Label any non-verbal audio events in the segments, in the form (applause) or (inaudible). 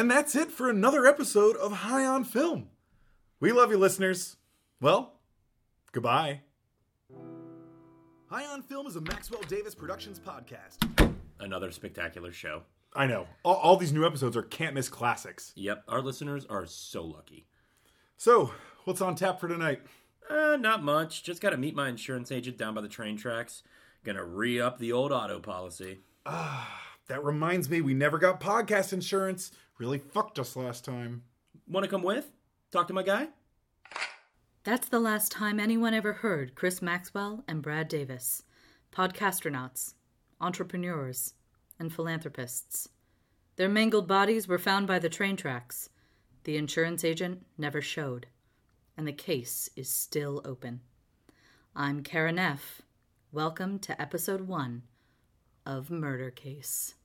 And that's it for another episode of High on Film. We love you, listeners. Well, goodbye. High on Film is a Maxwell Davis Productions podcast. Another spectacular show. I know. All, all these new episodes are can't miss classics. Yep, our listeners are so lucky. So, what's on tap for tonight? Uh, not much. Just got to meet my insurance agent down by the train tracks. Gonna re up the old auto policy. Ah, that reminds me, we never got podcast insurance. Really fucked us last time. Want to come with? Talk to my guy? That's the last time anyone ever heard Chris Maxwell and Brad Davis, podcastronauts, entrepreneurs, and philanthropists. Their mangled bodies were found by the train tracks. The insurance agent never showed, and the case is still open. I'm Karen F. Welcome to episode one of Murder Case.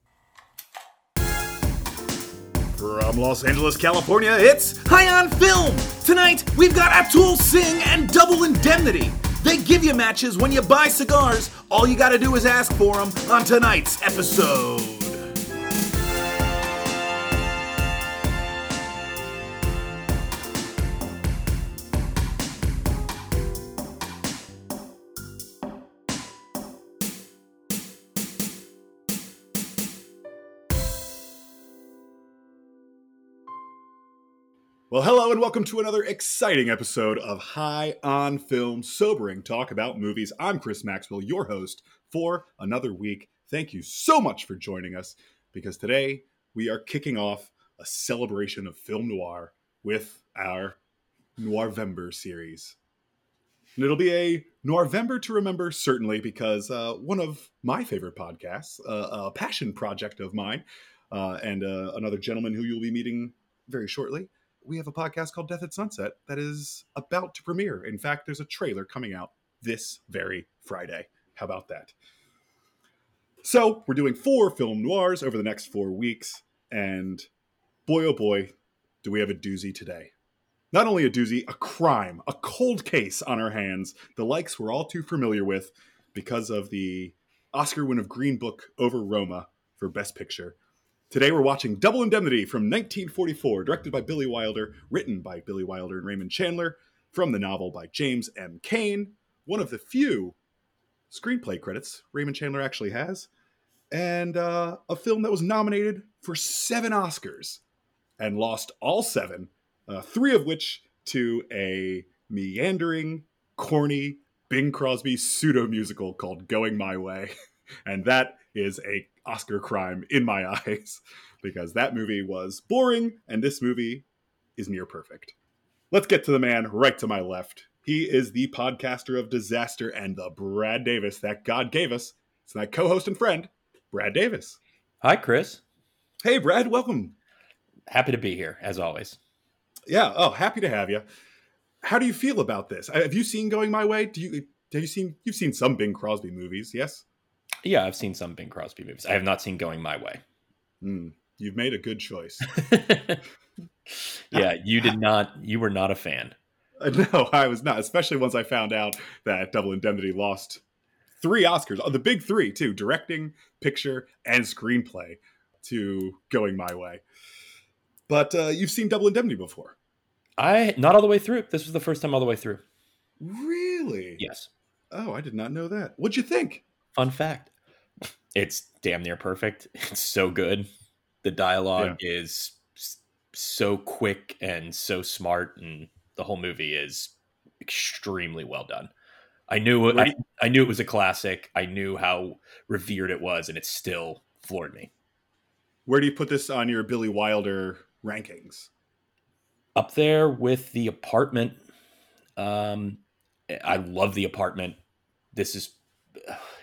From Los Angeles, California, it's High on Film! Tonight, we've got Atul Singh and Double Indemnity. They give you matches when you buy cigars. All you gotta do is ask for them on tonight's episode. Well, hello and welcome to another exciting episode of High on Film Sobering Talk About Movies. I'm Chris Maxwell, your host for another week. Thank you so much for joining us because today we are kicking off a celebration of film noir with our Noirvember series. And it'll be a Noirvember to remember, certainly, because uh, one of my favorite podcasts, uh, a passion project of mine, uh, and uh, another gentleman who you'll be meeting very shortly, we have a podcast called Death at Sunset that is about to premiere. In fact, there's a trailer coming out this very Friday. How about that? So, we're doing four film noirs over the next four weeks, and boy oh boy, do we have a doozy today. Not only a doozy, a crime, a cold case on our hands, the likes we're all too familiar with because of the Oscar win of Green Book over Roma for Best Picture. Today we're watching Double Indemnity from 1944, directed by Billy Wilder, written by Billy Wilder and Raymond Chandler, from the novel by James M. Cain, one of the few screenplay credits Raymond Chandler actually has, and uh, a film that was nominated for seven Oscars and lost all seven, uh, three of which to a meandering, corny Bing Crosby pseudo musical called Going My Way. (laughs) And that is a Oscar crime in my (laughs) eyes because that movie was boring and this movie is near perfect. Let's get to the man right to my left. He is the podcaster of disaster and the Brad Davis that God gave us. It's my co-host and friend, Brad Davis. Hi, Chris. Hey, Brad, welcome. Happy to be here, as always. Yeah. Oh, happy to have you. How do you feel about this? Have you seen Going My Way? Do you have you seen you've seen some Bing Crosby movies? Yes. Yeah, I've seen some Bing Crosby movies. I have not seen Going My Way. Mm, you've made a good choice. (laughs) yeah, you did not. You were not a fan. Uh, No, I was not. Especially once I found out that Double Indemnity lost three Oscars, oh, the big three too: directing, picture, and screenplay, to Going My Way. But uh, you've seen Double Indemnity before, I not all the way through. This was the first time all the way through. really? Yes. Oh, I did not know that. What'd you think? Fun fact. It's damn near perfect. (laughs) It's so good. The dialogue is so quick and so smart, and the whole movie is extremely well done. I knew it, I, I knew it was a classic. I knew how revered it was, and it still floored me. Where do you put this on your Billy Wilder rankings? Up there with the apartment. Um, I love the apartment. This is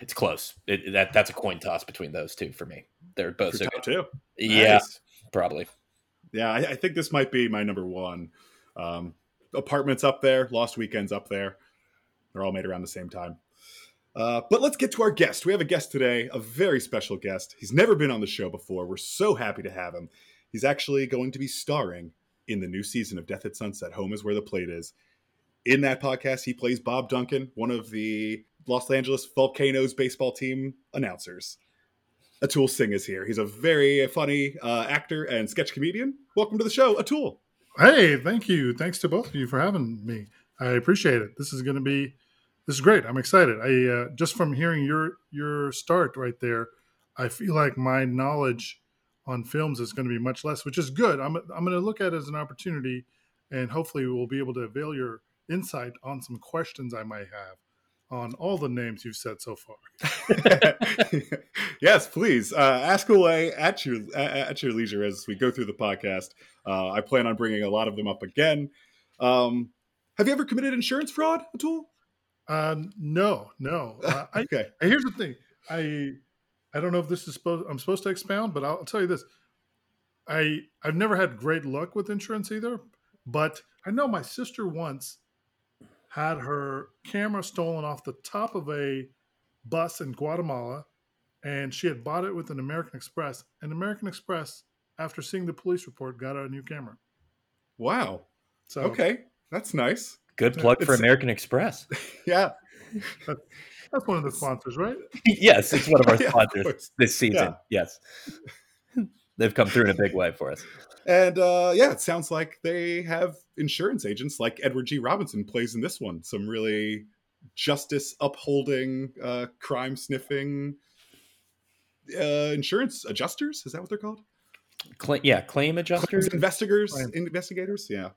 it's close. It, that that's a coin toss between those two for me. They're both For so top good. two. Yeah, Nice. probably. Yeah, I, I think this might be my number one. Um, apartments up there, Lost Weekends up there. They're all made around the same time. Uh, but let's get to our guest. We have a guest today, a very special guest. He's never been on the show before. We're so happy to have him. He's actually going to be starring in the new season of Death at Sunset. Home is where the plate is. In that podcast, he plays Bob Duncan, one of the Los Angeles Volcanoes baseball team announcers. Atul Singh is here. He's a very funny uh, actor and sketch comedian. Welcome to the show, Atul. Hey, thank you. Thanks to both of you for having me. I appreciate it. This is going to be this is great. I'm excited. I uh, just from hearing your your start right there, I feel like my knowledge on films is going to be much less, which is good. I'm I'm going to look at it as an opportunity, and hopefully we'll be able to avail your insight on some questions I might have on all the names you've said so far. (laughs) (laughs) yes, please uh, ask away at your at your leisure as we go through the podcast. Uh, I plan on bringing a lot of them up again. Um, have you ever committed insurance fraud, Atul? Uh, no, no. (laughs) Uh, okay. I, here's the thing. I I don't know if this is supposed. I'm supposed to expound, but I'll, I'll tell you this. I I've never had great luck with insurance either, but I know my sister once had her camera stolen off the top of a bus in Guatemala, and she had bought it with an American Express. And American Express, after seeing the police report, got her a new camera. Wow. So okay, that's nice. Good plug it's, for American Express. (laughs) Yeah. That's one of the sponsors, right? (laughs) yes, it's one of our (laughs) sponsors of this season. Yeah. Yes. They've come through in a big way for us. And uh, yeah, it sounds like they have insurance agents like Edward G. Robinson plays in this one. Some really justice upholding, uh, crime sniffing uh, insurance adjusters. Is that what they're called? Cla- yeah, claim adjusters, Claims investigators, claim. investigators. Yeah.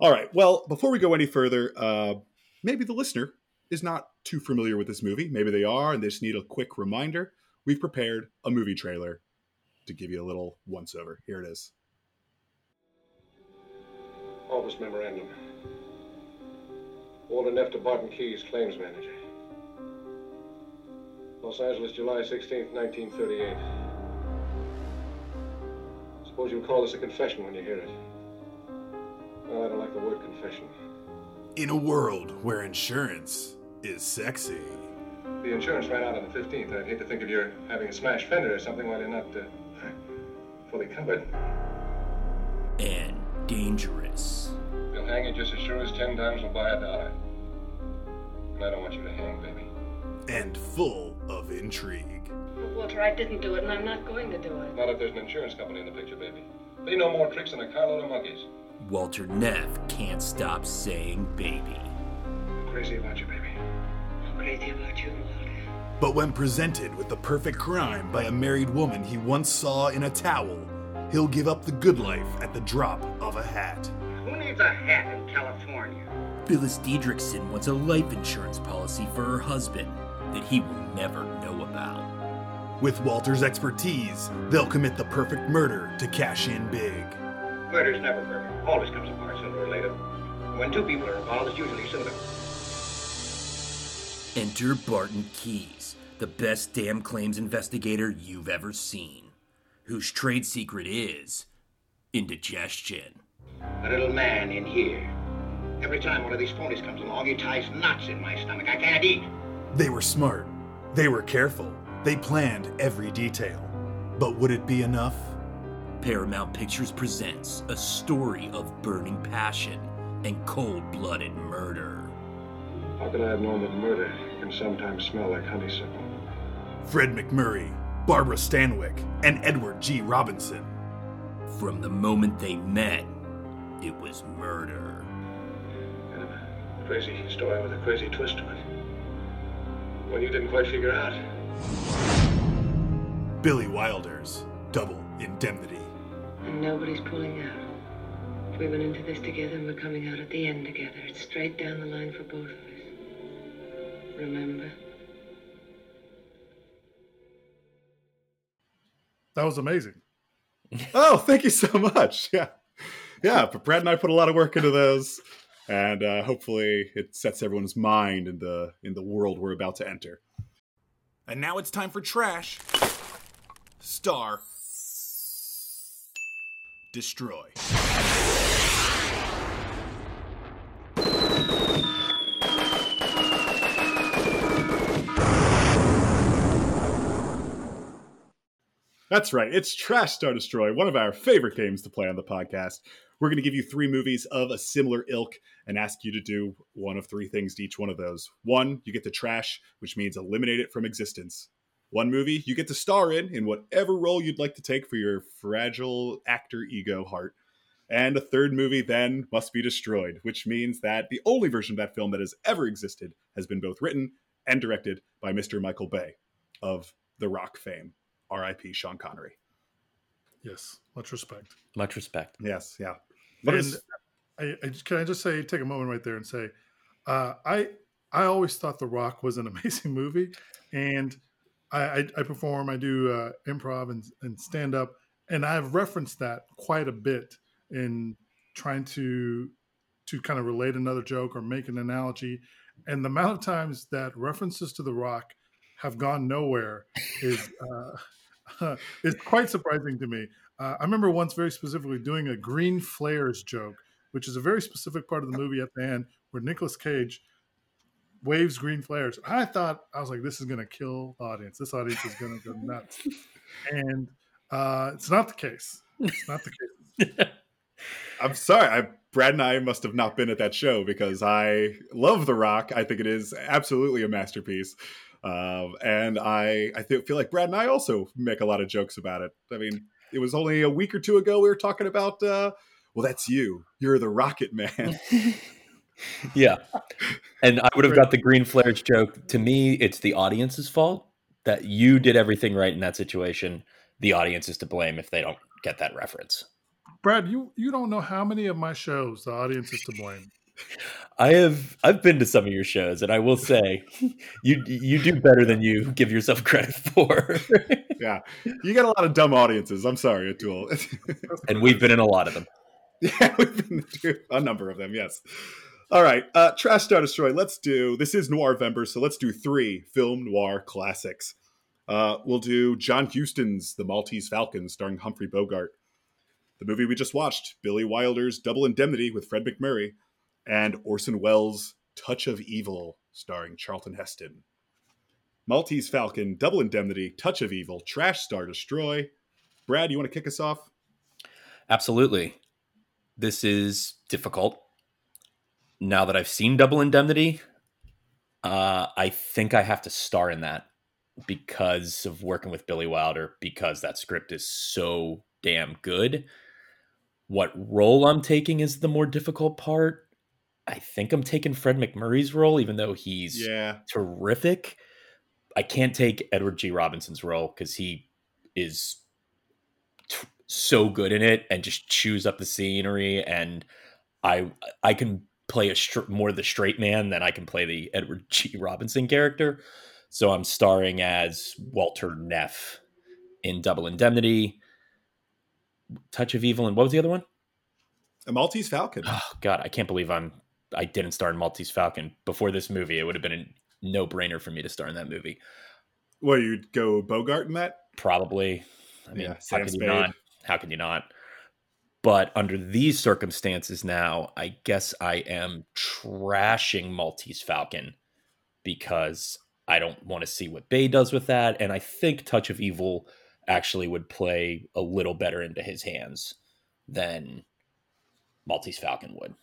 All right. Well, before we go any further, uh, maybe the listener is not too familiar with this movie. Maybe they are, and they just need a quick reminder. We've prepared a movie trailer to give you a little once over. Here it is. Office memorandum. Walter Neff to Barton Keyes, claims manager. Los Angeles, July 16th, 1938. Suppose you'll call this a confession when you hear it. Well, I don't like the word confession. In a world where insurance is sexy. The insurance ran out on the 15th. I'd hate to think of you having a smashed fender or something while you're not uh, fully covered. And dangerous. They'll hang you just as sure as ten times will buy a dollar. And I don't want you to hang, baby. And full of intrigue. Walter, I didn't do it, and I'm not going to do it. Not if there's an insurance company in the picture, baby. They know more tricks than a carload of monkeys. Walter Neff can't stop saying baby. I'm crazy about you, baby. I'm crazy about you, Walter. But when presented with the perfect crime by a married woman he once saw in a towel, he'll give up the good life at the drop of a hat. Who needs a hat in California? Phyllis Dietrichson wants a life insurance policy for her husband that he will never know about. With Walter's expertise, they'll commit the perfect murder to cash in big. Murder's never perfect. Always comes apart sooner or later. When two people are involved, it's usually sooner. Enter Barton Keyes, the best damn claims investigator you've ever seen, whose trade secret is indigestion. A little man in here. Every time one of these phonies comes along, he ties knots in my stomach. I can't eat. They were smart. They were careful. They planned every detail. But would it be enough? Paramount Pictures presents a story of burning passion and cold blooded murder. How could I have known that murder can sometimes smell like honeysuckle? Fred MacMurray, Barbara Stanwyck, and Edward G. Robinson. From the moment they met, it was murder. Kind of a crazy story with a crazy twist to it. One you didn't quite figure out. Billy Wilder's Double Indemnity. And nobody's pulling out. We went into this together and we're coming out at the end together. It's straight down the line for both of us. Remember? That was amazing. (laughs) oh, thank you so much. (laughs) Yeah. Yeah, but Brad and I put a lot of work into those. And uh, hopefully it sets everyone's mind in the in the world we're about to enter. And now it's time for trash. Star destroy. That's right. It's Trash Star Destroy, one of our favorite games to play on the podcast. We're going to give you three movies of a similar ilk and ask you to do one of three things to each one of those. One, you get to trash, which means eliminate it from existence. One movie you get to star in in whatever role you'd like to take for your fragile actor ego heart. And a third movie then must be destroyed, which means that the only version of that film that has ever existed has been both written and directed by Mr. Michael Bay of The Rock fame. R.I.P. Sean Connery. Yes, much respect. Much respect. Yes, yeah. What and. I, I, can I just say, take a moment right there and say, uh, I I always thought The Rock was an (laughs) amazing movie, and I, I, I perform, I do uh, improv and, and stand up, and I've referenced that quite a bit in trying to to kind of relate another joke or make an analogy. And the amount of times that references to The Rock have gone nowhere is uh, (laughs) is quite surprising to me. Uh, I remember once very specifically doing a green flares joke, which is a very specific part of the movie at the end where Nicolas Cage waves green flares. I thought I was like, this is going to kill the audience. This audience is going to go nuts, and uh, it's not the case. It's not the case. (laughs) I'm sorry. I, Brad and I must have not been at that show because I love The Rock. I think it is absolutely a masterpiece. Um, and I, I feel like Brad and I also make a lot of jokes about it. I mean, it was only a week or two ago we were talking about, uh, well, that's you. You're the Rocket Man. (laughs) yeah. And I would have got the green flares joke. To me, it's the audience's fault that you did everything right in that situation. The audience is to blame if they don't get that reference. Brad, you you don't know how many of my shows the audience is to blame. (laughs) I have I've been to some of your shows, and I will say, you you do better than you give yourself credit for. (laughs) yeah, you got a lot of dumb audiences. I'm sorry, Atul. and we've been in a lot of them. (laughs) Yeah, we've been to a number of them. Yes. All right, uh, Trash Star Destroy. Let's do this is Noir November, so let's do three film noir classics. Uh, we'll do John Huston's The Maltese Falcon, starring Humphrey Bogart. The movie we just watched, Billy Wilder's Double Indemnity with Fred MacMurray, and Orson Welles' Touch of Evil, starring Charlton Heston. Maltese Falcon, Double Indemnity, Touch of Evil, Trash Star Destroy. Brad, you want to kick us off? Absolutely. This is difficult now that I've seen Double Indemnity, uh, I think I have to star in that because of working with Billy Wilder, because that script is so damn good. What role I'm taking is the more difficult part. I think I'm taking Fred MacMurray's role, even though he's yeah. terrific. I can't take Edward G. Robinson's role because he is t- so good in it and just chews up the scenery. And I I can play a str- more the straight man than I can play the Edward (laughs) G. Robinson character. So I'm starring as Walter Neff in Double Indemnity, Touch of Evil, and what was the other one? A Maltese Falcon. Oh God, I can't believe I'm I didn't star in Maltese Falcon before this movie. It would have been a no brainer for me to star in that movie. Well, you'd go Bogart in that? Probably. I mean, yeah, how can Spade. you not? How can you not? But under these circumstances now, I guess I am trashing Maltese Falcon because I don't want to see what Bay does with that. And I think Touch of Evil actually would play a little better into his hands than Maltese Falcon would.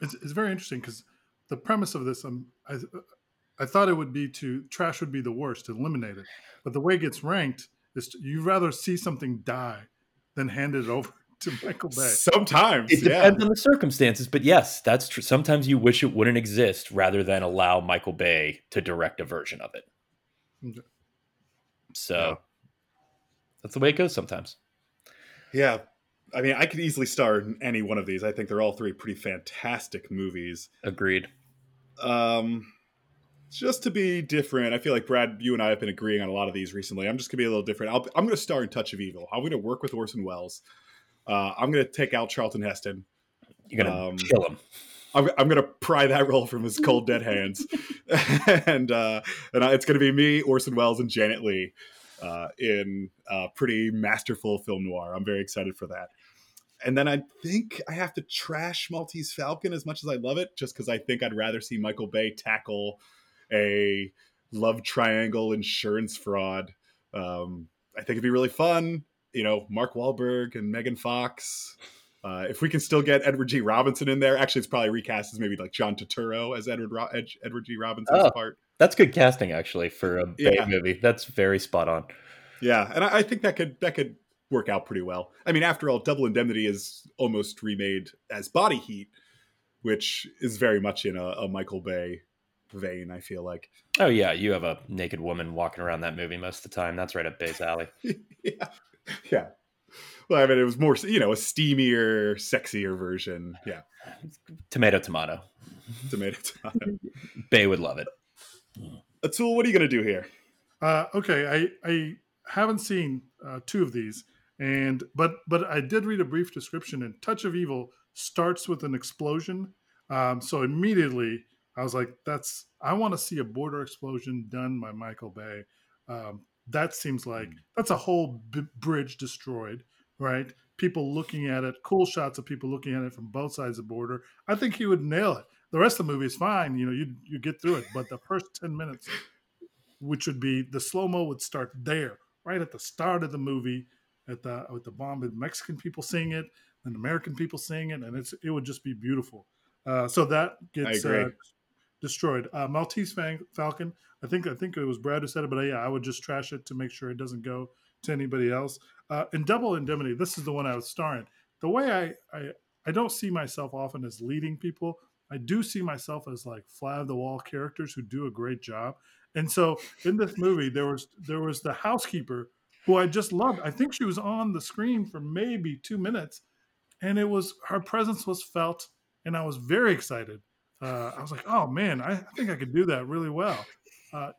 It's, it's very interesting because the premise of this, um, I, I thought it would be to trash would be the worst, to eliminate it. But the way it gets ranked is to, you'd rather see something die than hand it over (laughs) to Michael Bay. Sometimes it depends on the circumstances, but yes, that's true. Sometimes you wish it wouldn't exist rather than allow Michael Bay to direct a version of it. Okay. So yeah. that's the way it goes sometimes. Yeah. I mean, I could easily star in any one of these. I think they're all three pretty fantastic movies. Agreed. Um, just to be different, I feel like Brad, you and I have been agreeing on a lot of these recently. I'm just gonna be a little different. i am going to star in Touch of Evil. I'm going to work with Orson Welles. Uh, I'm going to take out Charlton Heston. You're going to um, kill him. I'm, I'm going to pry that role from his cold dead hands, (laughs) and uh, and it's going to be me, Orson Welles, and Janet Leigh uh, in a pretty masterful film noir. I'm very excited for that. And then I think I have to trash Maltese Falcon as much as I love it, just because I think I'd rather see Michael Bay tackle a love triangle insurance fraud. Um, I think it'd be really fun you know, Mark Wahlberg and Megan Fox. Uh, if we can still get Edward G. Robinson in there, actually, it's probably recast as maybe like John Turturro as Edward Ro- Ed- Edward G. Robinson's oh, part. That's good casting, actually, for a Bay yeah. movie. That's very spot on. Yeah, and I, I think that could that could work out pretty well. I mean, after all, Double Indemnity is almost remade as Body Heat, which is very much in a, a Michael Bay vein. I feel like. Oh yeah, you have a naked woman walking around that movie most of the time. That's right up Bay's alley. (laughs) yeah, yeah. Well, I mean, it was more, you know, a steamier, sexier version. Yeah. Tomato, tomato. Tomato, (laughs) tomato. Bay would love it. Atul, what are you going to do here? Uh, okay, I I haven't seen uh, two of these, and but but I did read a brief description. And Touch of Evil starts with an explosion, um, so immediately I was like, "That's I want to see a border explosion done by Michael Bay." Um, that seems like hmm. that's a whole b- bridge destroyed, right? People looking at it, cool shots of people looking at it from both sides of the border. I think he would nail it. The rest of the movie is fine, you know, you you get through it, but the first ten minutes, which would be the slow mo, would start there, right at the start of the movie, at the with the bomb, and Mexican people seeing it, and American people seeing it, and it's it would just be beautiful. Uh, so that gets uh, destroyed. Uh, Maltese Falcon. I think I think it was Brad who said it, but uh, yeah, I would just trash it to make sure it doesn't go to anybody else. Uh, in Double Indemnity, this is the one I was starring. The way I, I I don't see myself often as leading people. I do see myself as like fly of the wall characters who do a great job. And so in this movie, there was there was the housekeeper who I just loved. I think she was on the screen for maybe two minutes, and it was her presence was felt, and I was very excited. Uh, I was like, oh man, I, I, think I could do that really well. Uh,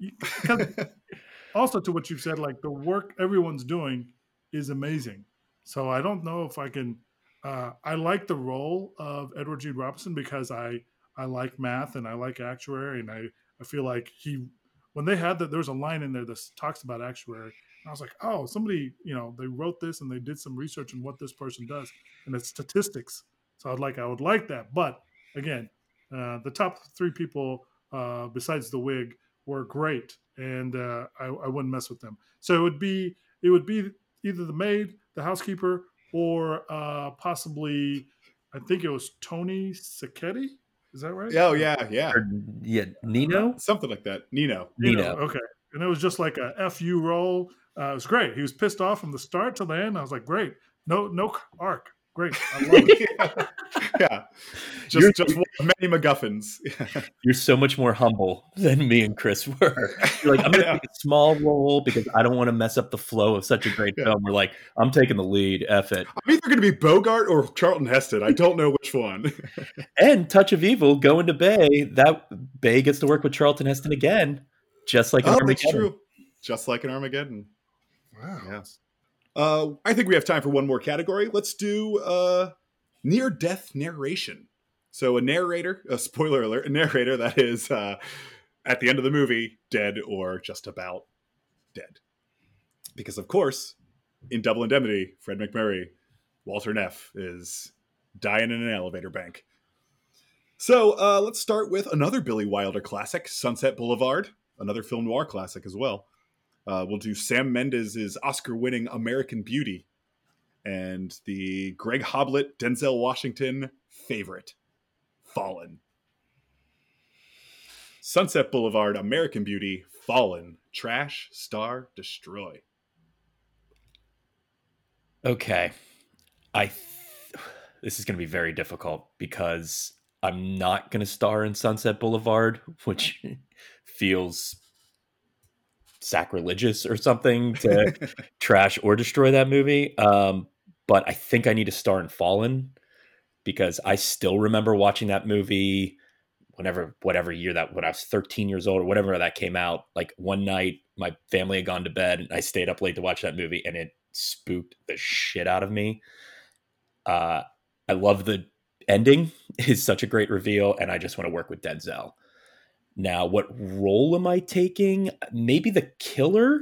(laughs) also, to what you've said, like the work everyone's doing is amazing. So I don't know if I can. Uh, I like the role of Edward G. Robinson because I I like math and I like actuary, and I I feel like he when they had that there's a line in there that talks about actuary. I was like, oh, somebody, you know, they wrote this and they did some research on what this person does, and it's statistics. So I'd like, I would like that. But again, uh, the top three people uh, besides the wig were great, and uh, I, I, wouldn't mess with them. So it would be it would be either the maid, the housekeeper, or uh, possibly I think it was Tony Sacchetti. Is that right? Oh yeah, yeah, or, yeah. Nino, something like that. Nino. Nino. Nino. Okay, and it was just like a fu role. Uh, it was great. He was pissed off from the start to the end. I was like, great. No, no arc. Great. I love it. (laughs) yeah. yeah. Just you're, just many MacGuffins. (laughs) you're so much more humble than me and Chris were. You're like, I'm gonna (laughs) yeah. take a small role because I don't want to mess up the flow of such a great yeah. film. We're like, I'm taking the lead. F it. I'm either gonna be Bogart or Charlton Heston. I don't know which one. and Touch of Evil going to Bay. That Bay gets to work with Charlton Heston again. Just like oh, Armageddon. That's true. Just like an Armageddon. Wow. Yes. Uh, I think we have time for one more category. Let's do uh, near death narration. So, a narrator, a spoiler alert, a narrator that is uh, at the end of the movie dead or just about dead. Because, of course, in Double Indemnity, Fred MacMurray, Walter Neff is dying in an elevator bank. So, uh, let's start with another Billy Wilder classic, Sunset Boulevard, another film noir classic as well. Uh, we'll do Sam Mendes' Oscar-winning American Beauty, and the Greg Hoblit Denzel Washington favorite, Fallen. Sunset Boulevard, American Beauty, Fallen, Trash, Star, Destroy. Okay, I. Th- this is going to be very difficult because I'm not going to star in Sunset Boulevard, which (laughs) feels sacrilegious or something to (laughs) trash or destroy that movie. Um, but I think I need to star in Fallen because I still remember watching that movie whenever whatever year that when I was 13 years old or whatever that came out. Like one night, my family had gone to bed and I stayed up late to watch that movie, and it spooked the shit out of me. Uh, I love the ending; (laughs) is such a great reveal, and I just want to work with Denzel. Now, what role am I taking? Maybe the killer.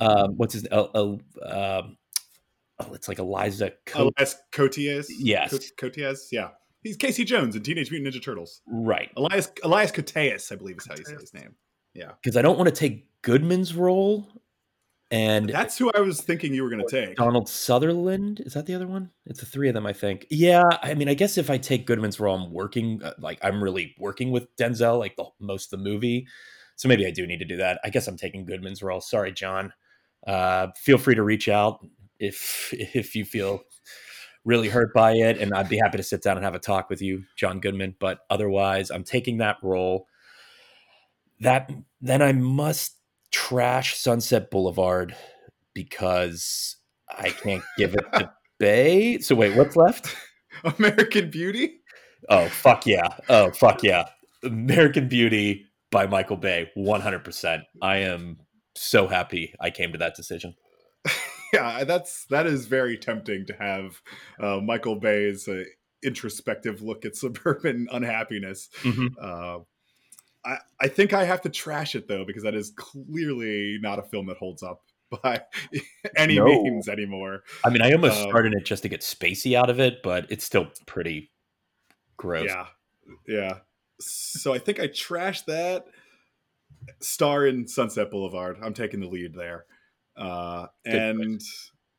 Um, what's his? Uh, uh, um, oh, it's like Eliza. Co- Elias Koteas. Yes, Koteas. Yeah, he's Casey Jones in Teenage Mutant Ninja Turtles. Right. Elias Elias Koteas, I believe is how you say his name. Yeah, because I don't want to take Goodman's role and that's who I was thinking you were going to take. Donald Sutherland is that the other one? It's the three of them, I think. Yeah, I mean, I guess if I take Goodman's role, I'm working uh, like I'm really working with Denzel like the most of the movie. So maybe I do need to do that. I guess I'm taking Goodman's role. Sorry, John. Uh, feel free to reach out if if you feel really hurt by it, and I'd be happy to sit down and have a talk with you, John Goodman. But otherwise, I'm taking that role. That then I must trash Sunset Boulevard because I can't give it to (laughs) Bay. So wait, what's left? American Beauty. Oh fuck yeah! Oh fuck yeah! American Beauty by Michael Bay, 100%. I am so happy I came to that decision. (laughs) yeah, that's that is very tempting to have uh, Michael Bay's uh, introspective look at (laughs) suburban unhappiness. Mm-hmm. Uh, I, I think I have to trash it though because that is clearly not a film that holds up (laughs) by any no. means anymore. I mean, I almost um, started it just to get spacey out of it, but it's still pretty gross. Yeah, yeah. So I think I trashed that. Star in Sunset Boulevard. I'm taking the lead there. Uh, and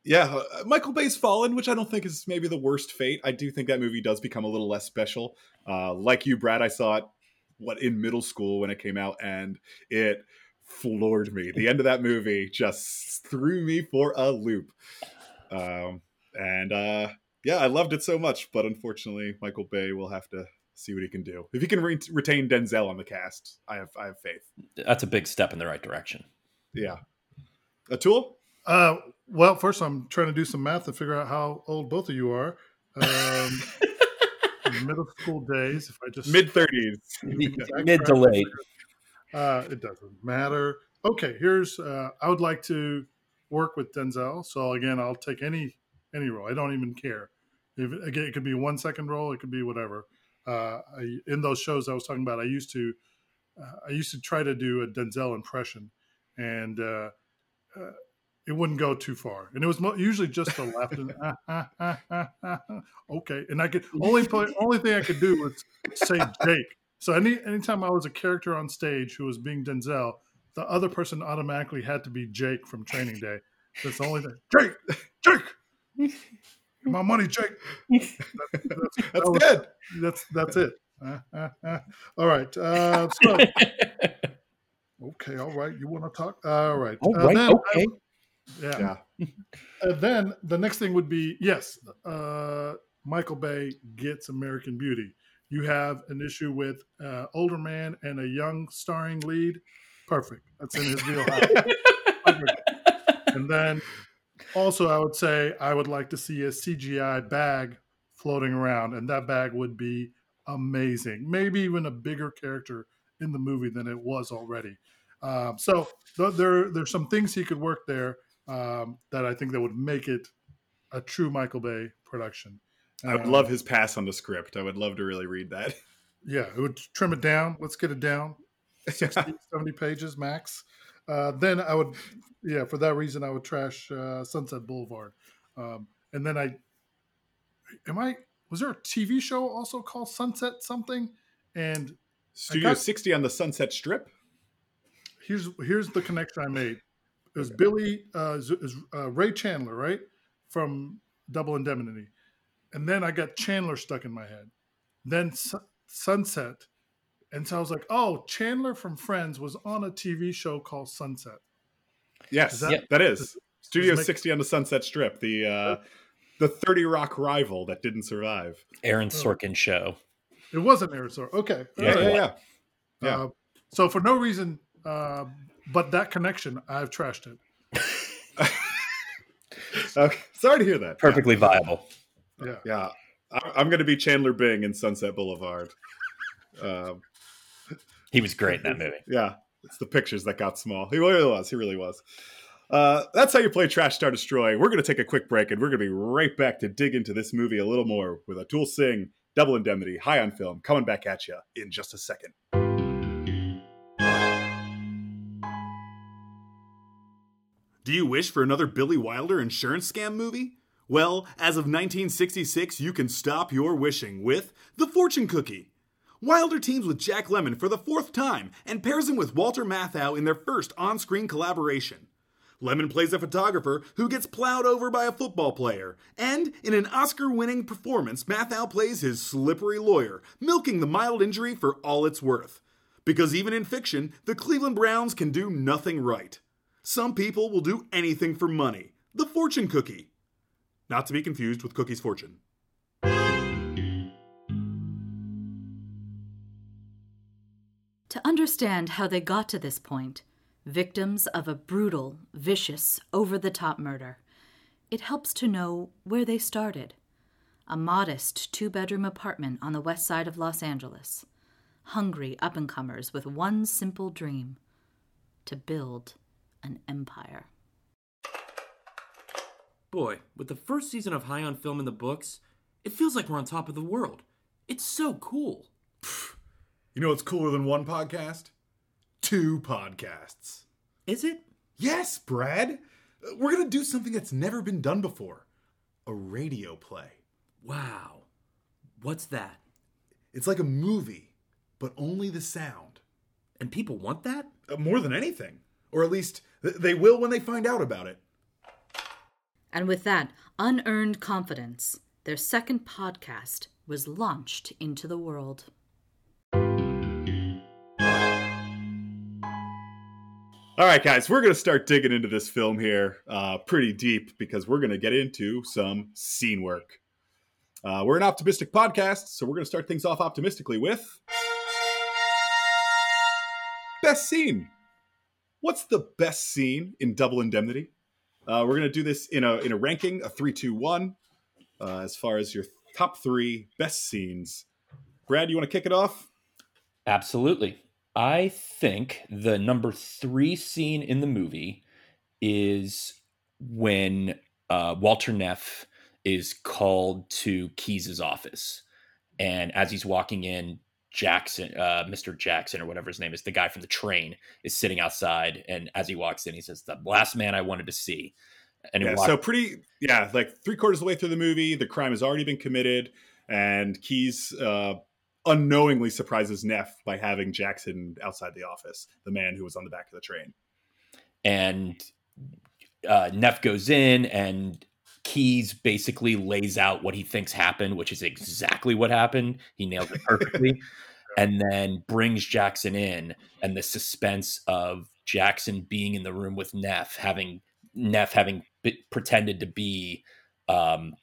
yeah, uh, Michael Bay's Fallen, which I don't think is maybe the worst fate. I do think that movie does become a little less special. Uh, like you, Brad, I saw it what in middle school when it came out, and it floored me. The end of that movie just threw me for a loop. Um, and uh, yeah, I loved it so much, but unfortunately, Michael Bay will have to see what he can do. If he can re- retain Denzel on the cast, I have I have faith. That's a big step in the right direction. Yeah. Atul? Uh, well, first I'm trying to do some math to figure out how old both of you are. Um, (laughs) middle school days. If I just mid thirties, (laughs) mid to late. Uh, it doesn't matter. Okay, here's. Uh, I would like to work with Denzel. So again, I'll take any any role. I don't even care. If again, it could be one second role. It could be whatever. Uh, I, in those shows I was talking about, I used to uh, I used to try to do a Denzel impression, and uh, uh it wouldn't go too far, and it was mo- usually just a left. And, ah, ah, ah, okay, and I could only play, only thing I could do was say Jake. So any anytime I was a character on stage who was being Denzel, the other person automatically had to be Jake from Training Day. That's the only thing. Jake, Jake, my money, Jake. That, (laughs) that's, that's that was, good. That's that's it. Uh, uh, uh. All right. Uh, so, (laughs) okay. All right. You want to talk? All right. All uh, okay. I, yeah. yeah. (laughs) then the next thing would be yes, uh, Michael Bay gets American Beauty. You have an issue with uh, older man and a young starring lead. Perfect. That's in his wheelhouse. (laughs) and then also, I would say I would like to see a CGI bag floating around, and that bag would be amazing. Maybe even a bigger character in the movie than it was already. Um, so th- there, there's some things he could work there um, that I think that would make it a true Michael Bay production. I would um, love his pass on the script. I would love to really read that. (laughs) Yeah, it would trim it down. Let's get it down 60, (laughs) 70 pages max. Uh, then I would, yeah, for that reason, I would trash uh, Sunset Boulevard. Um, and then I, am I, was there a TV show also called Sunset something? And Studio got, 60 on the Sunset Strip? Here's here's the connection I made. It was Billy, uh, uh, Ray Chandler, right? From Double Indemnity. And then I got Chandler stuck in my head. Then Su- Sunset. And so I was like, oh, Chandler from Friends was on a TV show called Sunset. Yes, that, yep. that is. Does, Studio does 60 on the Sunset Strip, the uh, the 30 Rock rival that didn't survive. Aaron oh. Sorkin oh. show. It wasn't Aaron Sorkin. Okay. Yeah, right. yeah, yeah. yeah. Uh, so for no reason uh, but that connection, I've trashed it. (laughs) okay. Sorry to hear that. Perfectly yeah. viable. Yeah. Yeah. I'm going to be Chandler Bing in Sunset Boulevard. Um, he was great in that (laughs) movie. Yeah. It's the pictures that got small. He really was. He really was. Uh, that's how you play Trash Star Destroy. We're going to take a quick break and we're going to be right back to dig into this movie a little more with Atul Singh, Double Indemnity, High on Film, coming back at you in just a second. Do you wish for another Billy Wilder insurance scam movie? Well, as of 1966, you can stop your wishing with The Fortune Cookie. Wilder teams with Jack Lemmon for the fourth time and pairs him with Walter Matthau in their first on screen collaboration. Lemmon plays a photographer who gets plowed over by a football player, and in an Oscar winning performance, Matthau plays his slippery lawyer, milking the mild injury for all it's worth. Because even in fiction, the Cleveland Browns can do nothing right. Some people will do anything for money. The fortune cookie. Not to be confused with Cookie's Fortune. To understand how they got to this point, victims of a brutal, vicious, over the top murder, it helps to know where they started. A modest two bedroom apartment on the west side of Los Angeles. Hungry up and comers with one simple dream to build an empire. Boy, with the first season of High on Film in the books, it feels like we're on top of the world. It's so cool. You know what's cooler than one podcast? Two podcasts. Is it? Yes, Brad. We're going to do something that's never been done before a radio play. Wow. What's that? It's like a movie, but only the sound. And people want that? Uh, more than anything. Or at least th- they will when they find out about it. And with that unearned confidence, their second podcast was launched into the world. All right, guys, we're going to start digging into this film here uh, pretty deep because we're going to get into some scene work. Uh, we're an optimistic podcast, so we're going to start things off optimistically with best scene. What's the best scene in Double Indemnity? Uh, we're to do this in a in a ranking, a three, two, one, uh, as far as your top three best scenes. Brad, you want to kick it off? Absolutely. I think the number three scene in the movie is when uh, Walter Neff is called to Keyes's office, and as he's walking in, Jackson, uh, Mr. Jackson or whatever his name is, the guy from the train, is sitting outside, and as he walks in, he says, "The last man I wanted to see." And yeah, so pretty, yeah, like three quarters of the way through the movie, the crime has already been committed, and Keyes uh, unknowingly surprises Neff by having Jackson outside the office, the man who was on the back of the train. And uh, Neff goes in, and Keyes basically lays out what he thinks happened, which is exactly what happened. He nails it perfectly. (laughs) and then brings Jackson in, and the suspense of Jackson being in the room with Neff, having Neff having b- pretended to be um,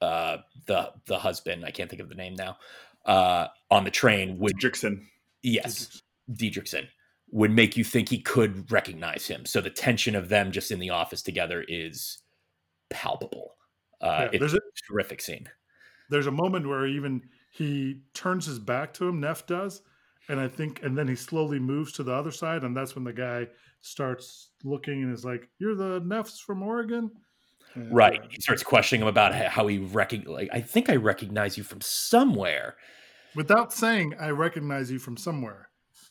uh, the the husband. I can't think of the name now uh, on the train would Dietrichson. Yes, Dietrichson would make you think he could recognize him. So the tension of them just in the office together is palpable. Uh, yeah, it's a terrific scene. There's a moment where even he turns his back to him. Neff does, and I think, and then he slowly moves to the other side, and that's when the guy starts looking and is like, "You're the Neffs from Oregon." And, right. Uh, he starts questioning him about how he recognize. Like, I think I recognize you from somewhere. Without saying, I recognize you from somewhere.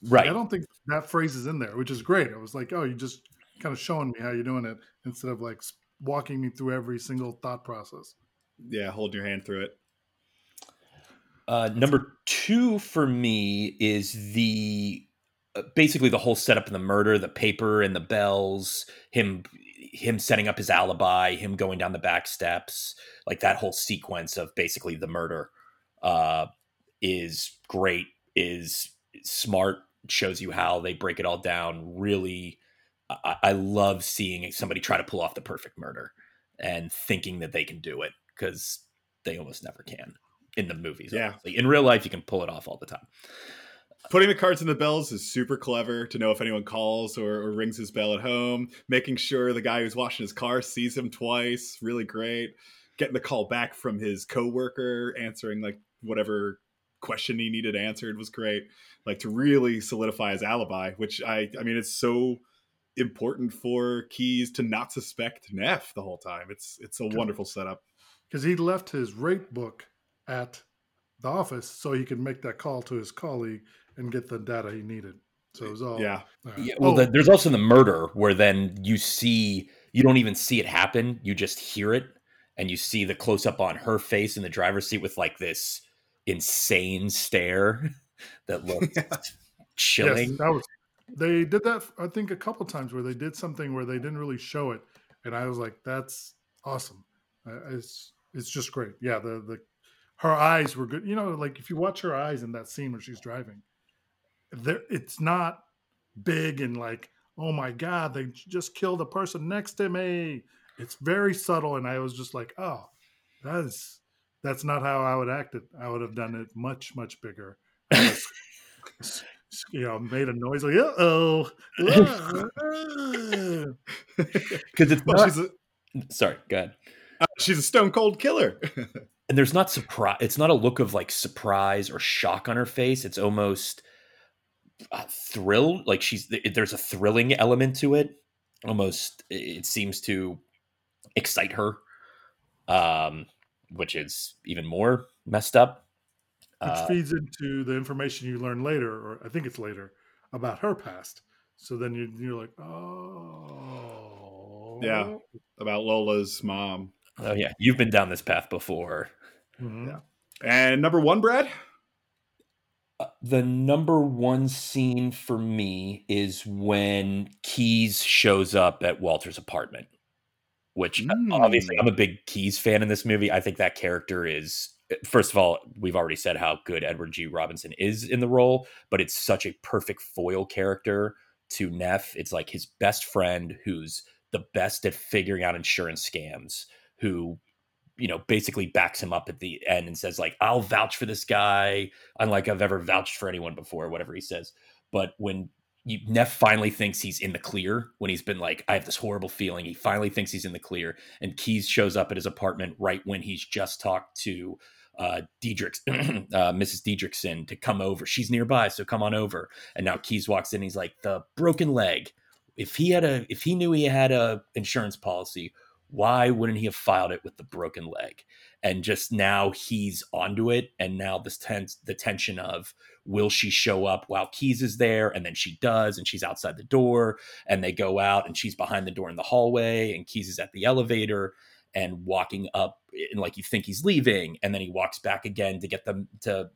Right. I don't think that phrase is in there, which is great. I was like, oh, you're just kind of showing me how you're doing it instead of like walking me through every single thought process. Yeah, holding your hand through it. Uh, number two for me is the uh, basically the whole setup in the murder, the paper and the bells, him him setting up his alibi, him going down the back steps, like that whole sequence of basically the murder uh, is great, is smart, shows you how they break it all down. Really, I, I love seeing somebody try to pull off the perfect murder and thinking that they can do it because they almost never can in the movies. Yeah. Obviously. In real life, you can pull it off all the time putting the cards in the bells is super clever to know if anyone calls or, or, rings his bell at home. Making sure the guy who's washing his car sees him twice, really great. Getting the call back from his coworker, answering like whatever question he needed answered was great. Like to really solidify his alibi, which I, I mean, it's so important for Keyes to not suspect Neff the whole time. It's it's a wonderful setup because he left his rate book at the office so he could make that call to his colleague and get the data he needed. So it was all yeah. Uh, yeah well, oh. the, there's also the murder where then you see you don't even see it happen. You just hear it, and you see the close up on her face in the driver's seat with like this insane stare (laughs) that looks (laughs) chilling. Yes, that was they did that. I think a couple times where they did something where they didn't really show it, and I was like, "That's awesome." It's it's just great. Yeah, the the her eyes were good. You know, like if you watch her eyes in that scene where she's driving, there it's not big and like oh my god they just killed the person next to me it's very subtle and i was just like oh that is that's not how i would act it i would have done it much much bigger (laughs) you know made a noise like uh-oh because (laughs) it's not, she's a, sorry go ahead. Uh, she's a stone cold killer. (laughs) And there's not surprise it's not a look of like surprise or shock on her face. It's almost uh, thrilled like she's there's a thrilling element to it. Almost it seems to excite her um which is even more messed up which uh, feeds into the information you learn later or i think it's later about her past so then you, you're like oh yeah about lola's mom oh yeah you've been down this path before mm-hmm. yeah and number one brad uh, the number one scene for me is when Keyes shows up at Walter's apartment, which mm. obviously I'm a big Keyes fan in this movie. I think that character is, first of all, we've already said how good Edward G. Robinson is in the role, but it's such a perfect foil character to Neff. It's like his best friend who's the best at figuring out insurance scams, who you know, basically backs him up at the end and says, like, I'll vouch for this guy, unlike I've ever vouched for anyone before, whatever he says. But when you, Neff finally thinks he's in the clear, when he's been like, I have this horrible feeling, he finally thinks he's in the clear, and Keyes shows up at his apartment right when he's just talked to uh, Dietrich, (clears throat) uh, Mrs. Dietrichson to come over. She's nearby, so come on over. And now Keyes walks in. He's like, the broken leg. If he had a, if he knew he had a insurance policy, why wouldn't he have filed it with the broken leg? And just now he's onto it. And now this tense, the tension of will she show up while Keyes is there? And then she does, and she's outside the door, and they go out, and she's behind the door in the hallway, and Keyes is at the elevator and walking up, and like you think he's leaving, and then he walks back again to get them to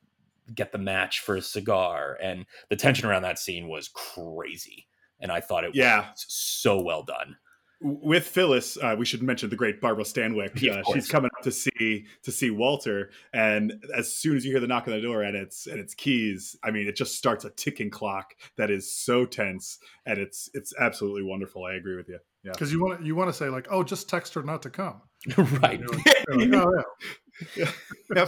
get the match for a cigar. And the tension around that scene was crazy. And I thought it yeah. was so well done with Phyllis, uh, we should mention the great Barbara Stanwyck. Uh, she's coming up to see to see Walter, and as soon as you hear the knock on the door and it's and it's Keyes, I mean, it just starts a ticking clock that is so tense, and it's it's absolutely wonderful. I agree with you. Yeah, because you want you want to say like, oh, just text her not to come. (laughs) right. like, like, oh, yeah. (laughs) yeah.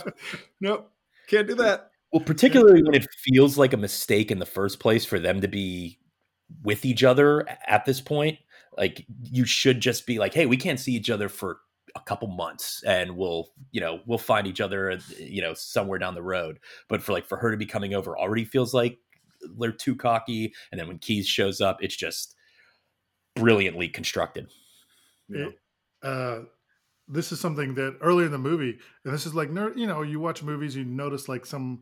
Nope. Can't do that. Well, particularly when it feels like a mistake in the first place for them to be with each other at this point like you should just be like, hey, we can't see each other for a couple months and we'll you know we'll find each other you know somewhere down the road. But for like for her to be coming over already feels like they're too cocky and then when Keyes shows up it's just brilliantly constructed. It, uh, this is something that earlier in the movie and this is like you know you watch movies you notice like some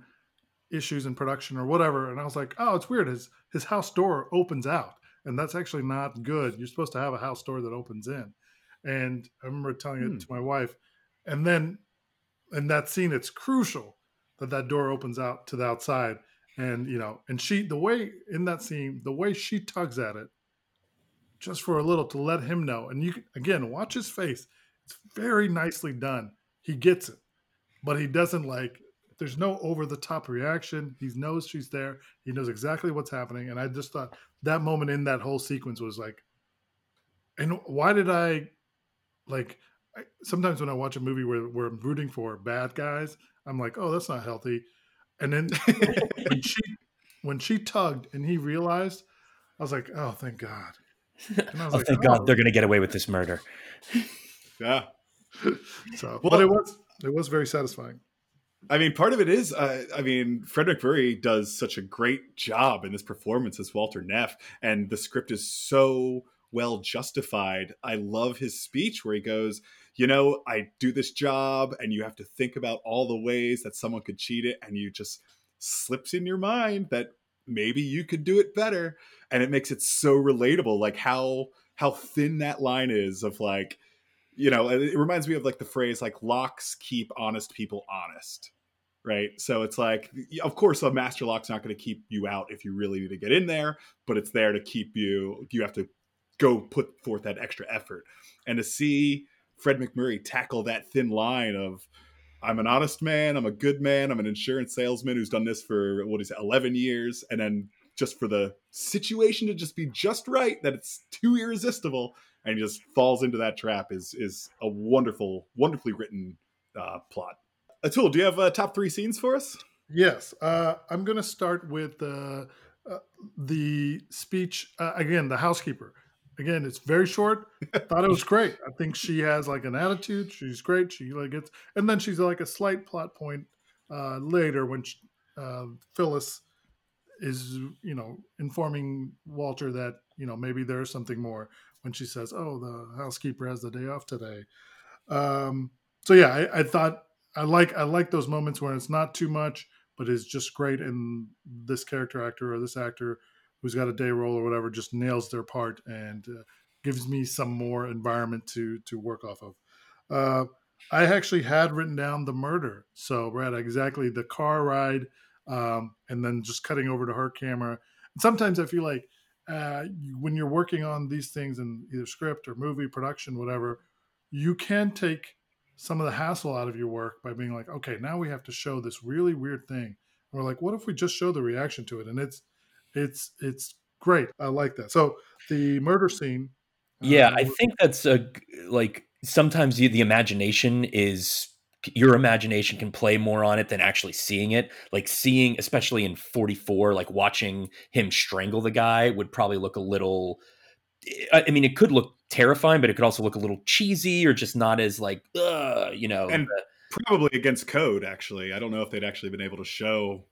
issues in production or whatever and i was like oh it's weird his his house door opens out and that's actually not good. You're supposed to have a house door that opens in. And I remember telling hmm. it to my wife, and then in that scene, it's crucial that that door opens out to the outside. And you know, and she, the way in that scene, the way she tugs at it, just for a little to let him know. And you can, again watch his face; it's very nicely done. He gets it, but he doesn't like there's no over the top reaction. He knows she's there. He knows exactly what's happening. And I just thought that moment in that whole sequence was like, and why did I like? I, sometimes when I watch a movie where, where I'm rooting for bad guys, I'm like, oh, that's not healthy. And then (laughs) when she when she tugged and he realized, I was like, oh, thank God. oh, like, thank oh. God, they're going to get away with this murder. yeah. (laughs) So, well, but it was it was very satisfying. I mean, part of it is, uh, I mean, Fred MacMurray does such a great job in this performance as Walter Neff, and the script is so well justified. I love his speech where he goes, You know, I do this job, and you have to think about all the ways that someone could cheat it, and you just slips in your mind that maybe you could do it better. And it makes it so relatable, like how how thin that line is of like, you know, it reminds me of like the phrase like locks keep honest people honest. Right. So it's like, of course, a master lock's not going to keep you out if you really need to get in there, but it's there to keep you. You have to go put forth that extra effort. And to see Fred MacMurray tackle that thin line of, I'm an honest man. I'm a good man. I'm an insurance salesman who's done this for what is it, 11 years, and then just for the situation to just be just right that it's too irresistible and he just falls into that trap is is a wonderful, wonderfully written uh, plot. Atul, do you have uh, top three scenes for us? Yes, uh, I'm going to start with uh, uh, the speech uh, again. The housekeeper. Again, it's very short. I (laughs) Thought it was great. I think she has like an attitude. She's great. She like gets, and then she's like a slight plot point uh, later when she, uh, Phyllis is, you know, informing Walter that you know maybe there's something more when she says, "Oh, the housekeeper has the day off today." Um, so yeah, I, I thought I like I like those moments where it's not too much, but is just great, and this character actor or this actor who's got a day role or whatever just nails their part and uh, gives me some more environment to to work off of. Uh, I actually had written down the murder, so Brad, exactly the car ride, um, and then just cutting over to her camera. And sometimes I feel like uh, when you're working on these things in either script or movie production, whatever, you can take some of the hassle out of your work by being like, okay, now we have to show this really weird thing. And we're like, what if we just show the reaction to it? And it's it's it's great. I like that. So the murder scene. Yeah, uh, I think that's a like sometimes the, the imagination is your imagination can play more on it than actually seeing it. Like seeing, especially in 44, like watching him strangle the guy would probably look a little. I mean, it could look terrifying, but it could also look a little cheesy or just not as like, uh, you know. And probably against code, actually. I don't know if they'd actually been able to show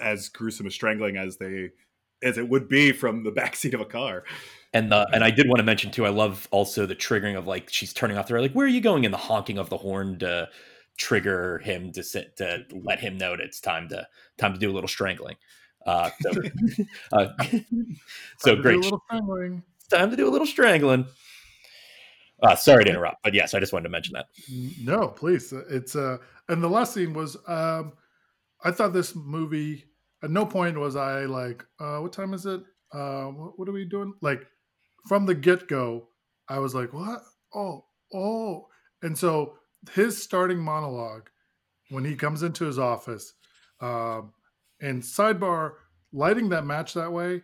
as gruesome a strangling as they as it would be from the (laughs) backseat of a car. And the and I did want to mention too. I love also the triggering of like she's turning off the like where are you going? And the honking of the horn to trigger him to sit to let him know that it's time to time to do a little strangling. Uh, so (laughs) uh, (laughs) so great. It's time to do a little strangling. Uh, sorry to interrupt, but yes, I just wanted to mention that. No, please. It's uh, and the last scene was um, I thought this movie at no point was I like, uh, what time is it? Uh, what, what are we doing? Like from the get go, I was like, what? Oh, oh. And so his starting monologue when he comes into his office, um, and sidebar, lighting that match that way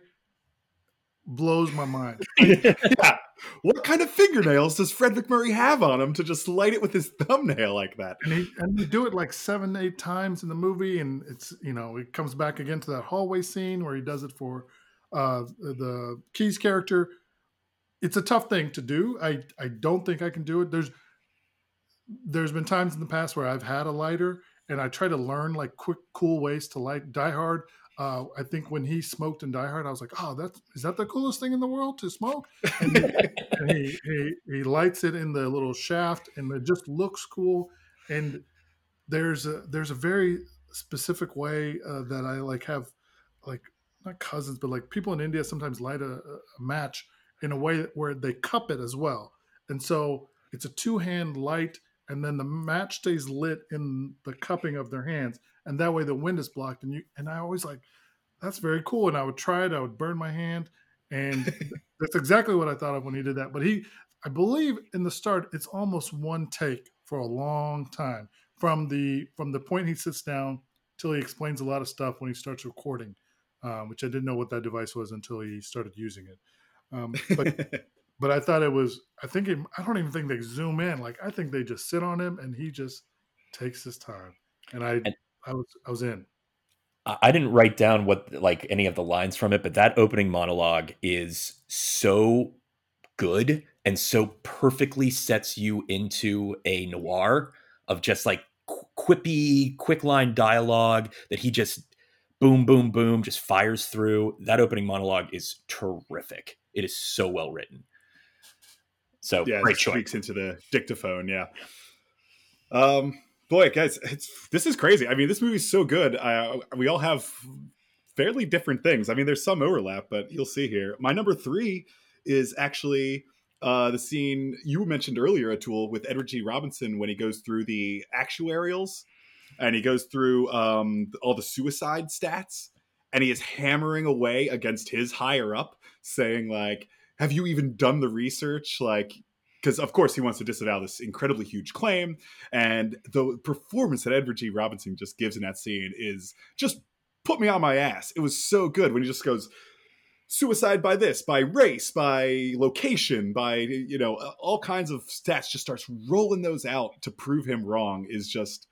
blows my mind. (laughs) yeah. (laughs) What kind of fingernails does Fred MacMurray have on him to just light it with his thumbnail like that? And he and they do it like seven, eight times in the movie, and it's you know it comes back again to that hallway scene where he does it for uh, the Keyes character. It's a tough thing to do. I I don't think I can do it. There's there's been times in the past where I've had a lighter and I try to learn like quick, cool ways to light Die Hard. Uh, I think when he smoked in Die Hard, I was like, "Oh, that's is that the coolest thing in the world to smoke?" And, he, (laughs) and he, he, he lights it in the little shaft, and it just looks cool. And there's a there's a very specific way uh, that I like have like not cousins, but like people in India sometimes light a, a match in a way where they cup it as well, and so it's a two hand light, and then the match stays lit in the cupping of their hands. And that way the wind is blocked and you and i always like that's very cool and i would try it i would burn my hand and (laughs) that's exactly what i thought of when he did that. But he i believe in the start it's almost one take for a long time from the from the point he sits down till he explains a lot of stuff when he starts recording uh, which i didn't know what that device was until he started using it um, (laughs) but but i thought it was i think it, i don't even think they zoom in like i think they just sit on him and he just takes his time and i and, I was I was in. I didn't write down what like any of the lines from it, but that opening monologue is so good and so perfectly sets you into a noir of just like quippy, quick line dialogue that he just boom, boom, boom just fires through. That opening monologue is terrific. It is so well written. So yeah, great it speaks into the dictaphone. Yeah. Um, boy, guys, it's this is crazy. I mean, this movie's so good. Uh, we all have fairly different things. I mean, there's some overlap, but you'll see here. My number three is actually uh, the scene you mentioned earlier, Atul, with Edward G. Robinson when he goes through the actuarials and he goes through um, all the suicide stats and he is hammering away against his higher up, saying like, "Have you even done the research? Like, because of course he wants to disavow this incredibly huge claim, and the performance that Edward G. Robinson just gives in that scene is just put me on my ass. It was so good when he just goes suicide by this, by race, by location, by you know all kinds of stats. Just starts rolling those out to prove him wrong is just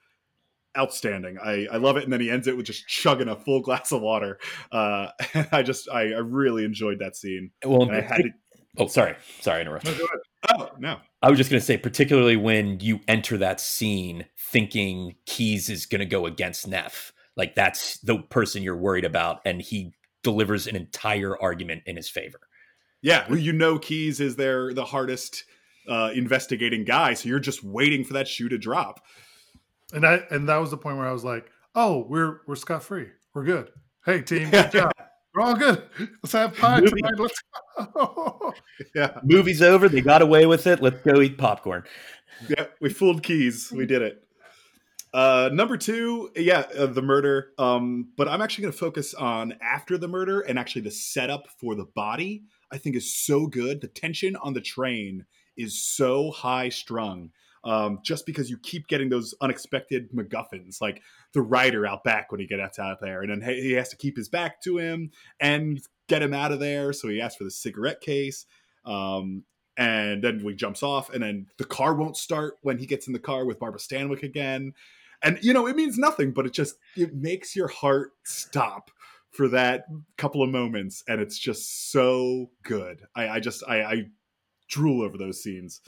outstanding. I, I love it. And then he ends it with just chugging a full glass of water. Uh, (laughs) I just, I, I really enjoyed that scene. Well, I had to. Oh, sorry. Sorry, interrupt. No, oh, no. I was just going to say, particularly when you enter that scene thinking Keyes is going to go against Neff, like that's the person you're worried about, and he delivers an entire argument in his favor. Yeah, well, you know Keyes is their the hardest uh, investigating guy, so you're just waiting for that shoe to drop. And I and that was the point where I was like, "Oh, we're we're scot free. We're good. Hey, team, good (laughs) job. We're all good. Let's have pie Movie. tonight. Let's go. (laughs) yeah, movie's over. They got away with it. Let's go eat popcorn. Yeah, we fooled Keyes. We did it. Uh, number two, yeah, uh, the murder. Um, but I'm actually going to focus on after the murder and actually the setup for the body. I think is so good. The tension on the train is so high strung um, just because you keep getting those unexpected MacGuffins, like the rider out back when he gets out of there, and then he has to keep his back to him and get him out of there. So he asks for the cigarette case. Um, and then he jumps off, and then the car won't start when he gets in the car with Barbara Stanwyck again. And you know, it means nothing, but it just it makes your heart stop for that couple of moments, and it's just so good. I, I just I, I drool over those scenes.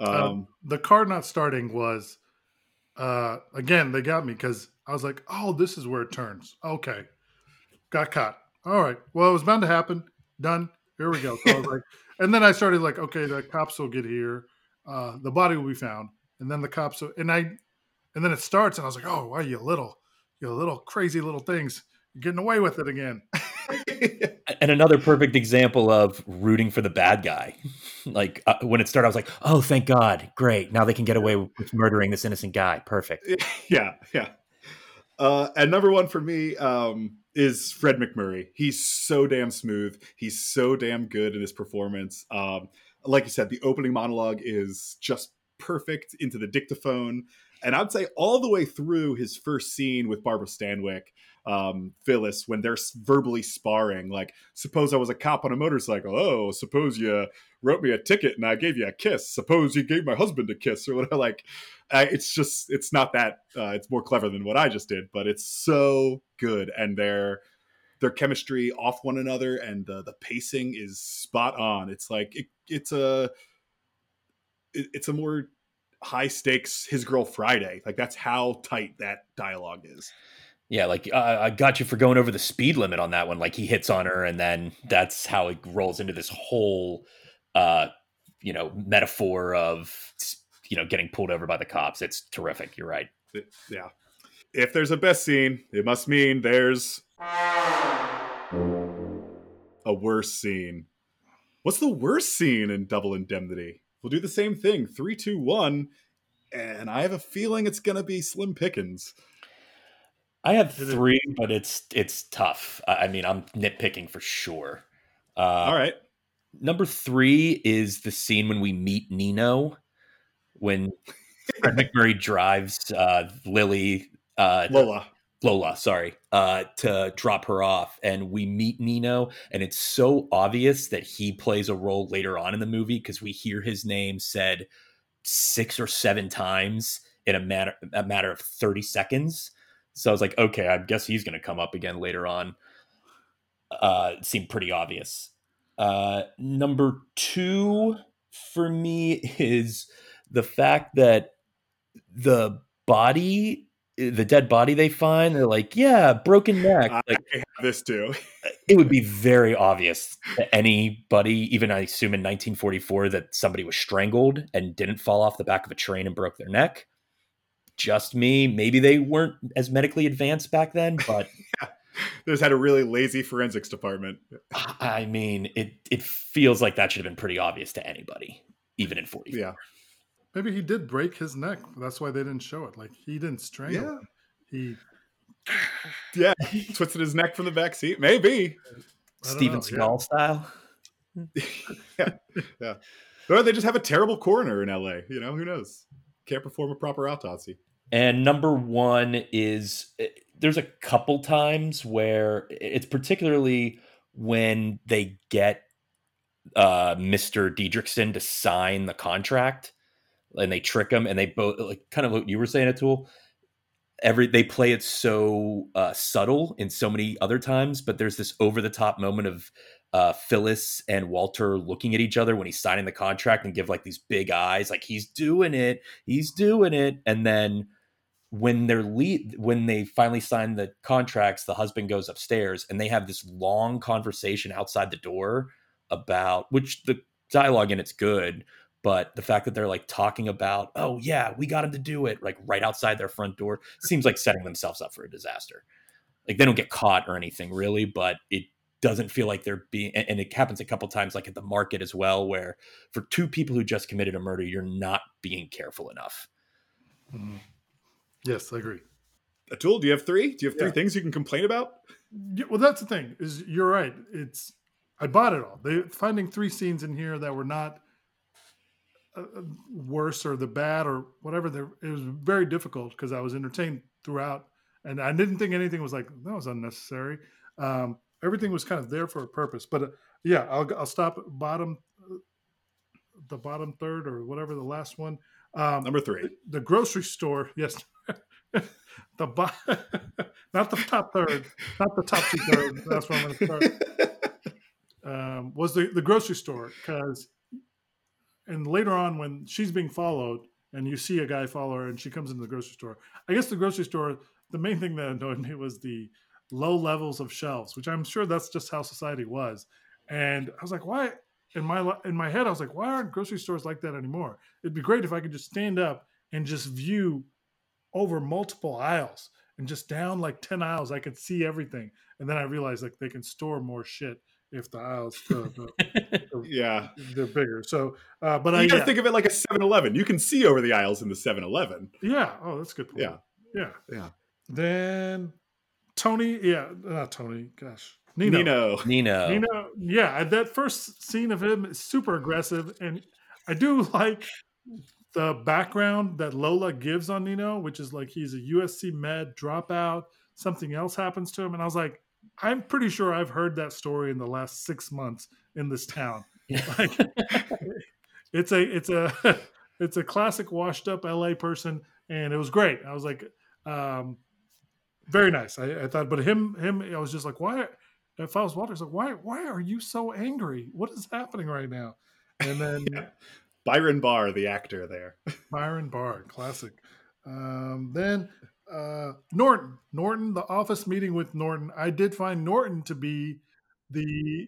Um, uh, the car not starting was uh, again they got me because I was like, oh, this is where it turns. Okay, got caught. All right, well, it was bound to happen. Done. Here we go. So I was like, (laughs) and then I started like, okay, the cops will get here. Uh, the body will be found, and then the cops. Will, and I, and then it starts, and I was like, oh, why you little, you little crazy little things, you're getting away with it again. (laughs) (laughs) and another perfect example of rooting for the bad guy. like uh, when it started, I was like, "Oh, thank God, great! Now they can get away with murdering this innocent guy. Perfect." (laughs) Yeah, yeah. Uh, and number one for me um, is Fred MacMurray. He's so damn smooth. He's so damn good in his performance. Um, like you said, the opening monologue is just perfect into the dictaphone, and I'd say all the way through his first scene with Barbara Stanwyck um, Phyllis when they're verbally sparring. Like, suppose I was a cop on a motorcycle. Oh, suppose you wrote me a ticket and I gave you a kiss. Suppose you gave my husband a kiss or whatever. (laughs) Like, uh, it's just, it's not that. Uh, it's more clever than what I just did, but it's so good, and their their chemistry off one another, and the the pacing is spot on. It's like it, it's a it, it's a more high stakes his girl Friday. Like that's how tight that dialogue is. Yeah, like uh, I got you for going over the speed limit on that one. Like he hits on her, and then that's how it rolls into this whole, uh, you know, metaphor of you know getting pulled over by the cops. It's terrific. You're right. Yeah. If there's a best scene, it must mean there's a worse scene. What's the worst scene in Double Indemnity? We'll do the same thing. Three, two, one, and I have a feeling it's gonna be Slim Pickens. I have three, but it's it's tough. I mean, I'm nitpicking for sure. Uh, All right. Number three is the scene when we meet Nino, when Fred (laughs) MacMurray drives uh, Lily, uh, Lola, Lola, sorry, uh, to drop her off, and we meet Nino, and it's so obvious that he plays a role later on in the movie because we hear his name said six or seven times in a matter a matter of thirty seconds so I was like, okay, I guess he's going to come up again later on. Uh, it seemed pretty obvious. Uh, number two for me is the fact that the body, the dead body they find, they're like, yeah, broken neck. Like, this too. it would be very obvious to anybody, even I assume in 1944, that somebody was strangled and didn't fall off the back of a train and broke their neck just me. Maybe they weren't as medically advanced back then, (laughs) but yeah. they just had a really lazy forensics department. I mean, it it feels like that should have been pretty obvious to anybody, even in 40. Yeah. Maybe he did break his neck. That's why they didn't show it. Like he didn't strangle. Yeah. Him. He (sighs) yeah, twisted his neck from the back seat. Maybe Steven Seagal yeah. style. (laughs) yeah, yeah. or they just have a terrible coroner in LA. You know, who knows? Can't perform a proper autopsy. And number one is eh, there's a couple times where it's particularly when they get uh, Mr. Dietrichson to sign the contract and they trick him and they both like kind of what you were saying, Atul. Every they play it so uh, subtle in so many other times, but there's this over the top moment of uh, Phyllis and Walter looking at each other when he's signing the contract and give like these big eyes, like he's doing it, he's doing it, and then when they're lead when they finally sign the contracts, the husband goes upstairs and they have this long conversation outside the door about which the dialogue in it's good, but the fact that they're like talking about, oh yeah, we got him to do it, like right outside their front door, seems like setting themselves up for a disaster. Like they don't get caught or anything really, but it doesn't feel like they're being and it happens a couple times like at the market as well where for two people who just committed a murder you're not being careful enough mm-hmm. Yes i agree Atul, do you have three do you have three yeah. things you can complain about yeah, well that's the thing is you're right it's i bought it all they finding three scenes in here that were not uh, uh worse or the bad or whatever it was very difficult because i was entertained throughout and i didn't think anything was like that was unnecessary um, everything was kind of there for a purpose. But uh, yeah, I'll I'll stop at bottom, the bottom third or whatever the last one. Um, Number three, the grocery store. (laughs) Yes, (laughs) the bo- (laughs) not the top third, not the top two thirds. That's where I'm going to start. (laughs) Um, was the the grocery store because, and later on when she's being followed and you see a guy follow her and she comes into the grocery store. I guess the grocery store. The main thing that annoyed me was the low levels of shelves, which I'm sure that's just how society was. And I was like, why? In my in my head, I was like, why aren't grocery stores like that anymore? It'd be great if I could just stand up and just view over multiple aisles and just down like 10 aisles i could see everything and then i realized like they can store more shit if the aisles the, the, (laughs) yeah they're bigger so uh but you i gotta yeah. think of it like a 7-eleven you can see over the aisles in the 7-eleven yeah oh that's good point. yeah yeah yeah then Tony, yeah, not Tony. Gosh, Nino. Nino. Nino. Nino. Yeah, that first scene of him is super aggressive, and I do (laughs) like the background that Lola gives on Nino, which is like he's a USC med dropout. Something else happens to him, and I was like, I'm pretty sure I've heard that story in the last six months in this town. (laughs) (laughs) like, it's a it's a (laughs) it's a classic washed up LA person, and it was great. I was like, um, very nice. I, I, thought, but him, him, I was just like, why? If I was Walter, like, why, why are you so angry? What is happening right now? And then yeah. Byron Barr, the actor there. (laughs) Byron Barr, classic. Um, then uh, Norton, Norton, the office meeting with Norton. I did find Norton to be the,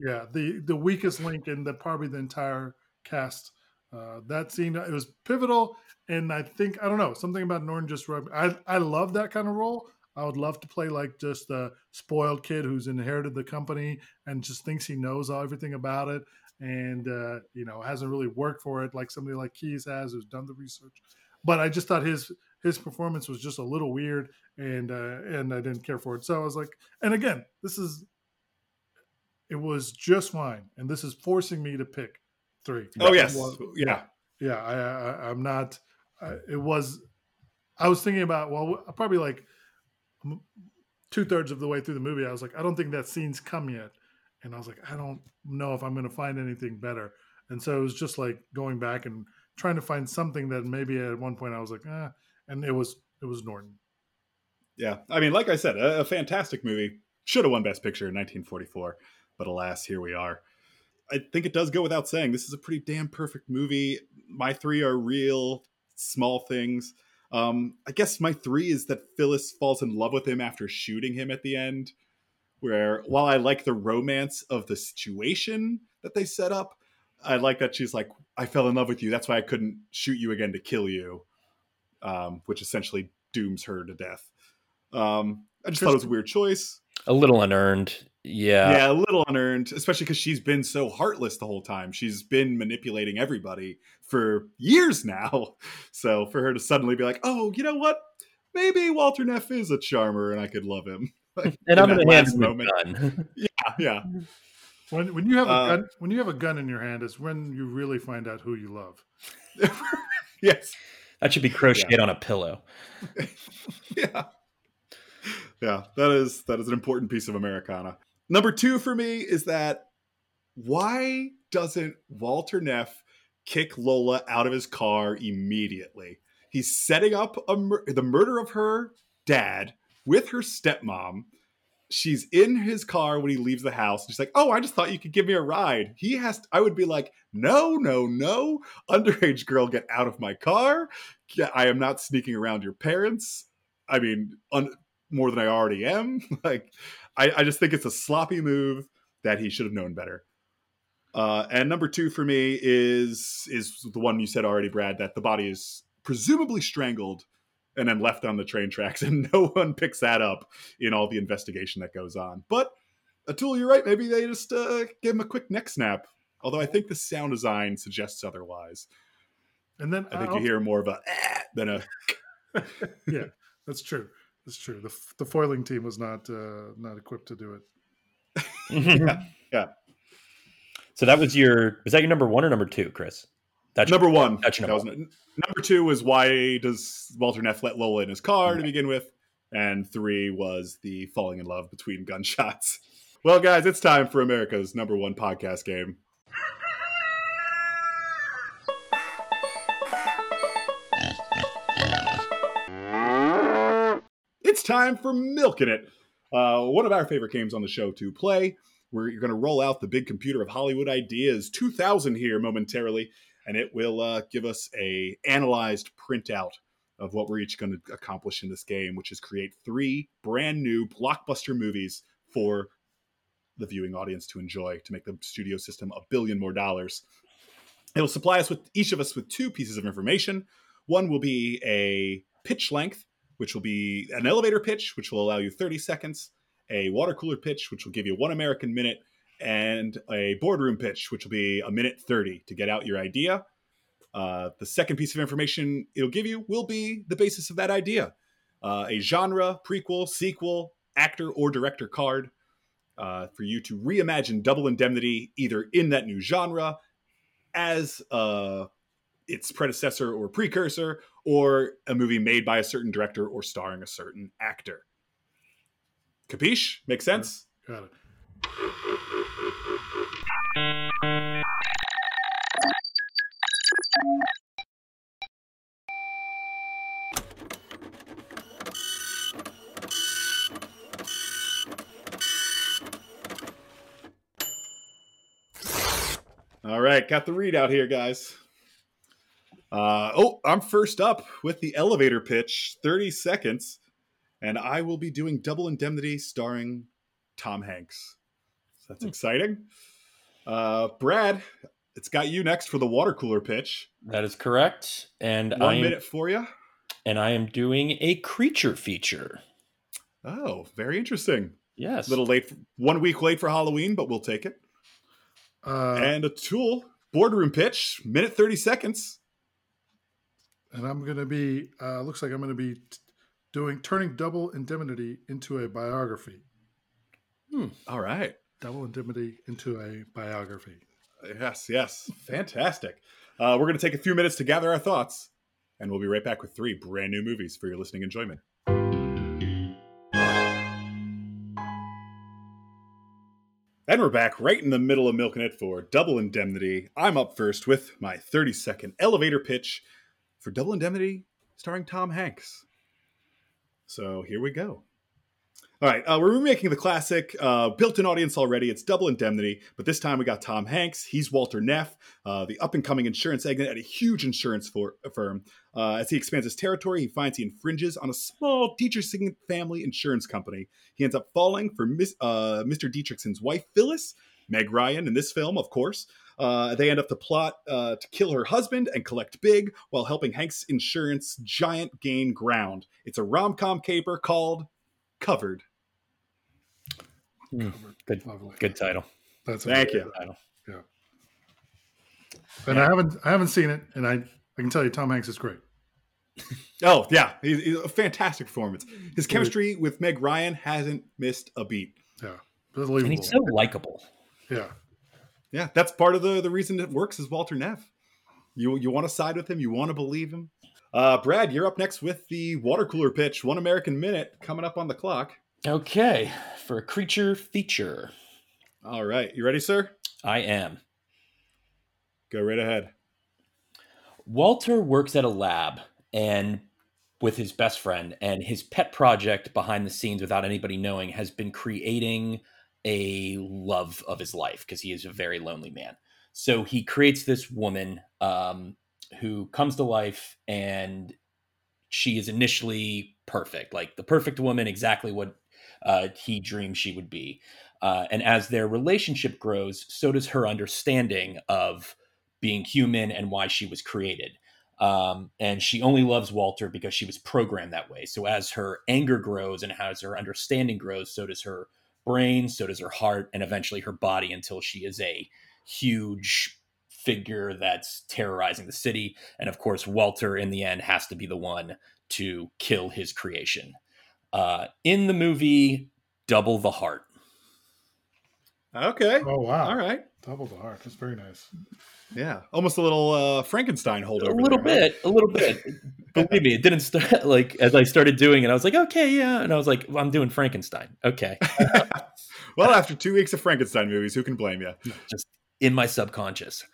yeah, the the weakest link in the probably the entire cast. Uh, that scene, it was pivotal and I think I don't know something about Norton just rubbed. I I love that kind of role. I would love to play like just a spoiled kid who's inherited the company and just thinks he knows everything about it, and uh, you know hasn't really worked for it like somebody like Keyes has who's done the research. But I just thought his his performance was just a little weird, and uh, and I didn't care for it. So I was like, and again, this is it was just fine, and this is forcing me to pick three. Oh yes, yeah, yeah. I, I I'm not it was i was thinking about well probably like two thirds of the way through the movie i was like i don't think that scene's come yet and i was like i don't know if i'm going to find anything better and so it was just like going back and trying to find something that maybe at one point i was like ah and it was it was norton yeah i mean like i said a, a fantastic movie should have won best picture in 1944 but alas here we are I think it does go without saying this is a pretty damn perfect movie. My three are real small things. Um, I guess my three is that Phyllis falls in love with him after shooting him at the end. Where while I like the romance of the situation that they set up, I like that she's like, I fell in love with you. That's why I couldn't shoot you again to kill you, um, which essentially dooms her to death. Um, I just thought it was a weird choice. A little unearned. Yeah. Yeah, a little unearned, especially because she's been so heartless the whole time. She's been manipulating everybody for years now. (laughs) So for her to suddenly be like, oh, you know what? Maybe Walter Neff is a charmer and I could love him. And I'm going to hand him moment. (laughs) (laughs) yeah, yeah. When when you have a uh, gun when you have a gun in your hand is when you really find out who you love. (laughs) yes. That should be crocheted yeah. on a pillow. yeah. Yeah, that is that is an important piece of Americana. Number two for me is that why doesn't Walter Neff kick Lola out of his car immediately? He's setting up mur- the murder of her dad with her stepmom. She's in his car when he leaves the house. She's like, "Oh, I just thought you could give me a ride." He has. To, I would be like, "No, no, no, underage girl, get out of my car! I am not sneaking around your parents. I mean, un- more than I already am. (laughs) like, I, I, just think it's a sloppy move that he should have known better. Uh, and number two for me is is the one you said already, Brad, that the body is presumably strangled and then left on the train tracks, (laughs) and no one picks that up in all the investigation that goes on. But Atul, you're right. Maybe they just uh, give him a quick neck snap. Although I think the sound design suggests otherwise. And then I think I'll... you hear more of a ah, than a. (laughs) (laughs) yeah, that's true. That's true. The the Foley team was not uh, not equipped to do it. yeah, yeah. So that was your was that your number one or number two, Chris? That's number your, one. That's number, that one. number two was why does Walter Neff let Lola in his car to begin with, and three was the falling in love between (laughs) gunshots. Well, guys, it's time for America's number one podcast game. it's time for Milking It, uh, one of our favorite games on the show to play. We're going to roll out the big computer of Hollywood ideas 2000 here momentarily, and it will uh, give us a analyzed printout of what we're each going to accomplish in this game, which is create three brand new blockbuster movies for the viewing audience to enjoy to make the studio system a billion more dollars. It'll supply us with each of us with two pieces of information. One will be a pitch length which will be an elevator pitch, which will allow you 30 seconds, a water cooler pitch, which will give you one American minute, and a boardroom pitch, which will be a minute 30 to get out your idea. Uh, the second piece of information it'll give you will be the basis of that idea uh, a genre, prequel, sequel, actor, or director card uh, for you to reimagine Double Indemnity either in that new genre as uh, its predecessor or precursor, or a movie made by a certain director or starring a certain actor. Capiche? Makes sense? Got it. All right, got the readout here, guys. Uh, oh, I'm first up with the elevator pitch, 30 seconds, and I will be doing Double Indemnity starring Tom Hanks. So that's hmm. exciting. Uh, Brad, it's got you next for the water cooler pitch. That is correct. And one am, minute for you. And I am doing a creature feature. Oh, very interesting. Yes. A little late, for, one week late for Halloween, but we'll take it. Uh, and Atul boardroom pitch, minute 30 seconds and I'm going to be. Uh, looks like I'm going to be t- doing turning double indemnity into a biography. Hmm. All right, double indemnity into a biography. Yes, yes, fantastic. Uh, we're going to take a few minutes to gather our thoughts, and we'll be right back with three brand new movies for your listening enjoyment. And we're back right in the middle of milking it for Double Indemnity. I'm up first with my 30 second elevator pitch for Double Indemnity starring Tom Hanks. So here we go. All right, uh, we're remaking the classic, uh, built-in audience already. It's Double Indemnity, but this time we got Tom Hanks. He's Walter Neff, uh, the up-and-coming insurance agent at a huge insurance for, firm. Uh, as he expands his territory, he finds he infringes on a small Dietrichson family insurance company. He ends up falling for Miss, uh, Mr. Dietrichson's wife, Phyllis, Meg Ryan in this film, of course. Uh, they end up to plot uh, to kill her husband and collect big while helping Hank's insurance giant gain ground. It's a rom com caper called Covered. Mm, good, good title. That's thank you. Title. Yeah. And yeah. I haven't I haven't seen it, and I I can tell you Tom Hanks is great. (laughs) oh yeah, he's, he's, a fantastic performance. His chemistry with Meg Ryan hasn't missed a beat. Yeah, and he's so likable. Yeah, Yeah, that's part of the the reason it works is Walter Neff. You you want to side with him, you want to believe him. Uh, Brad, you're up next with the water cooler pitch. One American minute coming up on the clock. Okay, for a creature feature. All right, you ready, sir? I am. Go right ahead. Walter works at a lab and with his best friend, and his pet project behind the scenes, without anybody knowing, has been creating a love of his life because he is a very lonely man. So he creates this woman um, who comes to life, and she is initially perfect, like the perfect woman, exactly what uh, he dreamed she would be. Uh, and as their relationship grows, so does her understanding of being human and why she was created. Um, and she only loves Walter because she was programmed that way. So as her anger grows and as her understanding grows, so does her brain, so does her heart, and eventually her body until she is a huge figure that's terrorizing the city. And of course, Walter in the end has to be the one to kill his creation. Uh, in the movie, Double the Heart. Okay. Oh wow! All right. Double the heart. That's very nice. Yeah, almost a little uh, Frankenstein holdover. A little there, bit, huh? a little bit. (laughs) Believe me, it didn't start (laughs) like as I started doing it. I was like, okay, yeah, and I was like, well, I'm doing Frankenstein. Okay. (laughs) well, after two weeks of Frankenstein movies, who can blame you? Just in my subconscious.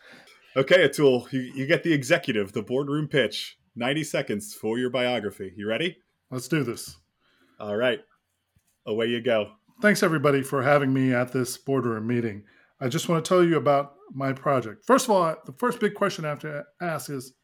Okay, Atul, you, you get the executive, the boardroom pitch. Ninety seconds for your biography. You ready? Let's do this. All right, away you go. Thanks everybody for having me at this boardroom meeting. I just want to tell you about my project. First of all, the first big question I have to ask is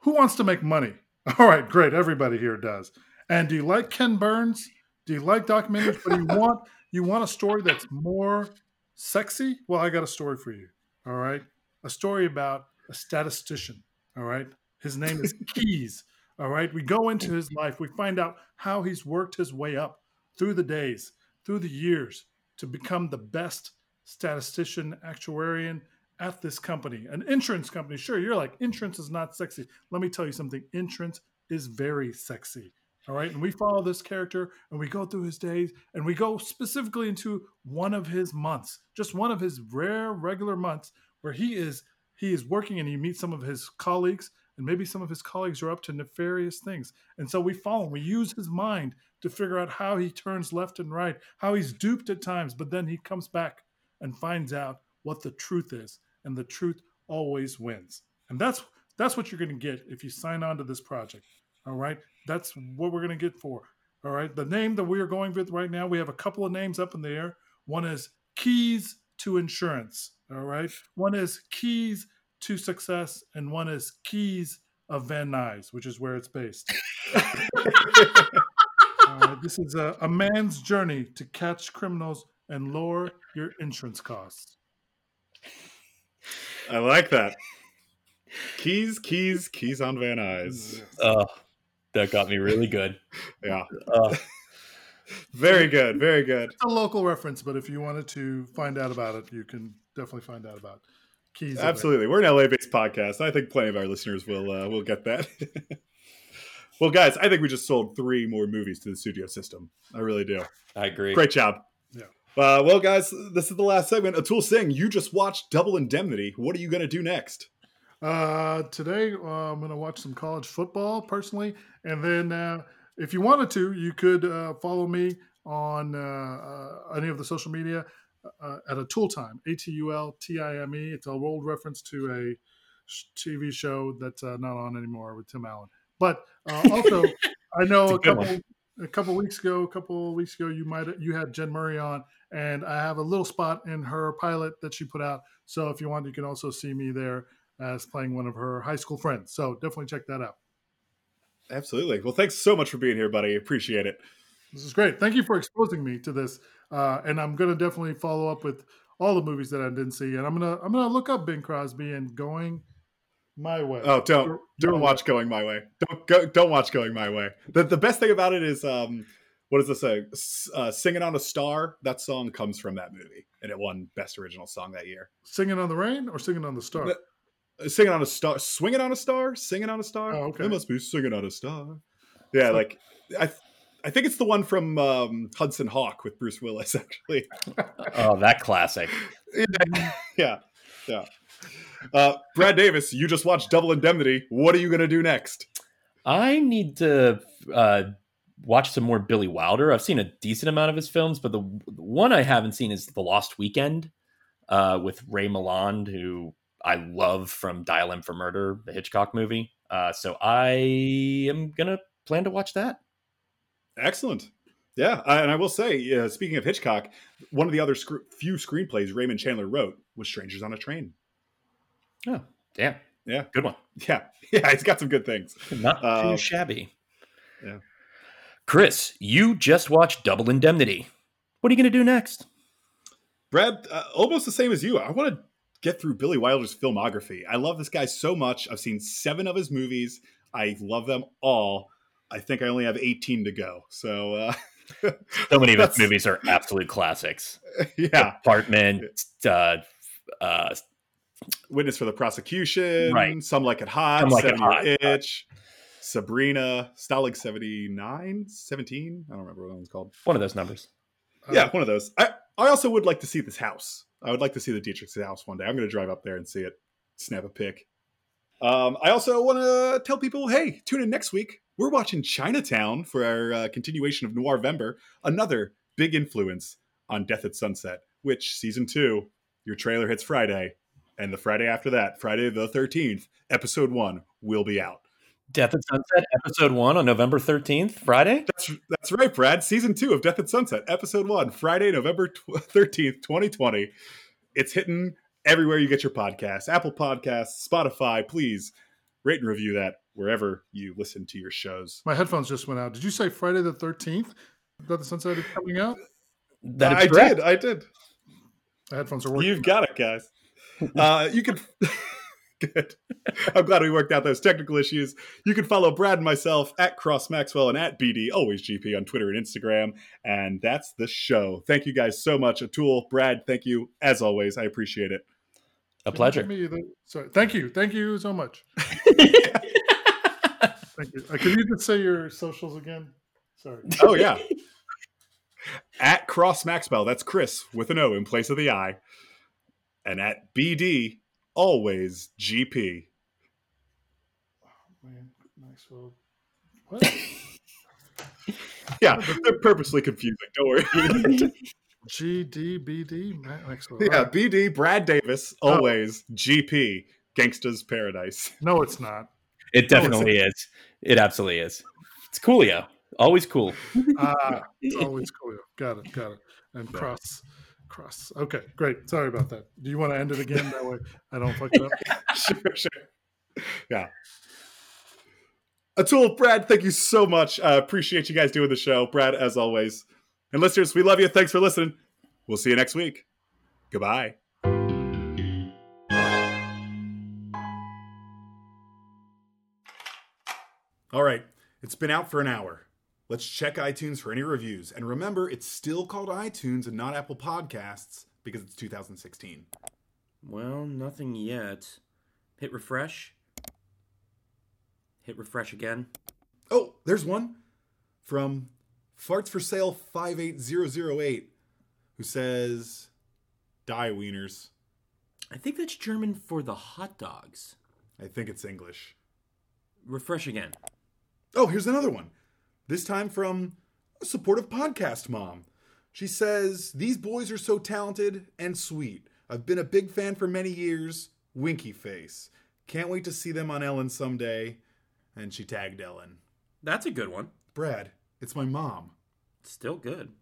who wants to make money? (laughs) All right, great. Everybody here does. And do you like Ken Burns? Do you like documentaries? But you (laughs) want you want a story that's more sexy? Well, I got a story for you. All right. A story about a statistician. All right. His name is (laughs) Keyes. All right. We go into his life. We find out how he's worked his way up through the days, through the years to become the best statistician, actuarian at this company, an insurance company. Sure, you're like, insurance is not sexy. Let me tell you something insurance is very sexy. All right. And we follow this character and we go through his days and we go specifically into one of his months, just one of his rare, regular months where he is he is working and he meets some of his colleagues and maybe some of his colleagues are up to nefarious things. And so we follow him. We use his mind to figure out how he turns left and right how he's duped at times but then he comes back and finds out what the truth is and the truth always wins. And that's that's what you're going to get if you sign on to this project all right? That's what we're going to get for all right? The name that we are going with right now we have a couple of names up in the air. One is keys to insurance all right? One is keys to success and one is keys of van nuys which is where it's based (laughs) uh, this is a, a man's journey to catch criminals and lower your insurance costs. I like that. Keys, keys, keys on Van Nuys. Oh, that got me really good. yeah. Uh, very good. Very good. It's a local reference, but if you wanted to find out about it, you can definitely find out about keys. Absolutely. We're an LA-based podcast. I think plenty of our listeners will uh, will get that. (laughs) well, guys, I think we just sold three more movies to the studio system. I really do. I agree. Great job. Yeah. Uh, well, guys, this is the last segment. Atul Singh, you just watched Double Indemnity. What are you going to do next? Uh, today, uh, I'm going to watch some college football personally. And then, uh, if you wanted to, you could uh, follow me on uh, any of the social media Uh, at Atul Time, A T U L T I M E. It's a old reference to a TV show that's uh, not on anymore with Tim Allen. But uh, (laughs) also, I know a couple. One a couple weeks ago, a couple weeks ago, you might you had Jen Murray on, and I have a little spot in her pilot that she put out. So if you want, you can also see me there as playing one of her high school friends. So definitely check that out. Absolutely. Well, thanks so much for being here, buddy. Appreciate it. This is great. Thank you for exposing me to this. Uh, and I'm gonna definitely follow up with all the movies that I didn't see, and I'm gonna I'm gonna look up Bing Crosby and going my way. Oh, don't don't watch Going My Way. Don't go. Don't watch Going My Way. The the best thing about it is um, what does this say? Uh, Singing on a Star. That song comes from that movie, and it won Best Original Song that year. Singing on the Rain or Singing on the Star? Uh, singing on a Star. Swinging on a Star. Singing on a Star. Oh, okay. It must be Singing on a Star. Yeah, like I. I think it's the one from um, Hudson Hawk with Bruce Willis, (laughs) actually. oh, that classic. yeah, (laughs) yeah, yeah. Uh, Brad Davis, you just watched Double Indemnity. What are you going to do next? I need to uh, watch some more Billy Wilder. I've seen a decent amount of his films, but the, the one I haven't seen is The Lost Weekend uh, with Ray Milland, who I love from Dial M for Murder, the Hitchcock movie. Uh, so I am gonna plan to watch that. Excellent. Yeah, and I will say, uh, speaking of Hitchcock, one of the other sc- few screenplays Raymond Chandler wrote was "Strangers on a Train." Oh, damn! Yeah, good one. Yeah, (laughs) yeah, he's got some good things. Not too uh, shabby. Yeah. Chris, you just watched Double Indemnity. What are you going to do next? Brad, uh, almost the same as you. I want to get through Billy Wilder's filmography. I love this guy so much. I've seen seven of his movies. I love them all. I think I only have 18 to go. So, uh, so many of his (laughs) movies are absolute classics. (laughs) Yeah. Apartment, uh, uh, Witness for the Prosecution, right. Some Like It Hot, Some like Seven it hot. Itch, Sabrina, Stalag 79, 17. I don't remember what that one's called. One of those numbers. Yeah, one of those. I, I also would like to see this house. I would like to see the Dietrich's house one day. I'm going to drive up there and see it, snap a pic. Um, I also want to tell people, hey, tune in next week. We're watching Chinatown for our uh, continuation of Noirvember, another big influence on Death at Sunset, which season two, your trailer hits Friday, and the Friday after that, Friday the 13th, episode one will be out. Death at Sunset, episode one on November 13th, Friday? That's that's right, Brad. Season two of Death at Sunset, episode one, Friday, November 13th, 2020. It's hitting everywhere you get your podcasts Apple Podcasts, Spotify. Please rate and review that wherever you listen to your shows. My headphones just went out. Did you say Friday the 13th Death at Sunset is coming out? That I correct. did. I did. My headphones are working. You've got it, guys. (laughs) Uh, you can. (laughs) Good. I'm glad we worked out those technical issues. You can follow Brad and myself at Cross Maxwell and at BD, always GP on Twitter and Instagram. And that's the show. Thank you guys so much. Atul, Brad, thank you as always. I appreciate it. A pleasure. The, sorry. Thank you. Thank you so much. (laughs) thank you. Uh, can you just say your socials again? Sorry. (laughs) Oh, yeah. (laughs) at Cross Maxwell, that's Chris with an O in place of the I. And at BD, always GP. Oh, man, Maxwell. What? yeah, they're purposely confusing. Don't worry. GDBD Maxwell. (laughs) Yeah, right. BD Brad Davis, always oh. GP Gangsta's Paradise. (laughs) No, it's not. It definitely no, is. It absolutely is. It's Coolio. Always cool. Ah, (laughs) it's always Coolio. Got it. Got it. And cross cross. Okay, great. Sorry about that. Do you want to end it again? That way I don't fuck it up. sure, sure. Yeah. Atul, Brad, thank you so much. Uh, appreciate you guys doing the show. Brad, as always. And listeners, we love you. Thanks for listening. We'll see you next week. Goodbye. All right, it's been out for an hour. Let's check iTunes for any reviews. And remember, it's still called iTunes and not Apple Podcasts because it's 2016. Well, nothing yet. Hit refresh. Hit refresh again. Oh, there's one from Farts for Sale 58008 who says, Die Wieners. I think that's German for the hot dogs. I think it's English. Refresh again. Oh, here's another one. This time from a supportive podcast mom. She says, These boys are so talented and sweet. I've been a big fan for many years. Winky face. Can't wait to see them on Ellen someday. And she tagged Ellen. That's a good one. Brad, it's my mom. Still good.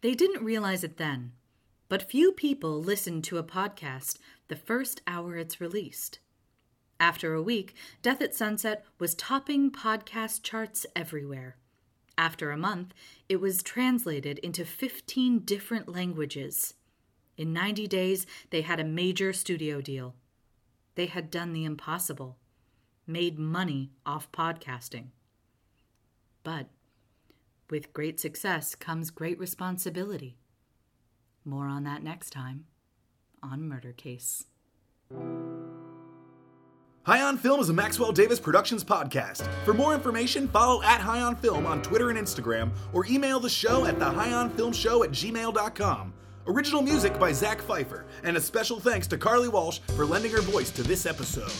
They didn't realize it then, but few people listen to a podcast the first hour it's released. After a week, Death at Sunset was topping podcast charts everywhere. After a month, it was translated into 15 different languages. In 90 days, they had a major studio deal. They had done the impossible, made money off podcasting. But with great success comes great responsibility. More on that next time on Murder Case. High on Film is a Maxwell Davis Productions podcast. For more information, follow at High on Film on Twitter and Instagram, or email the show at the High on Film Show at gmail.com. Original music by Zach Pfeiffer, and a special thanks to Carly Walsh for lending her voice to this episode.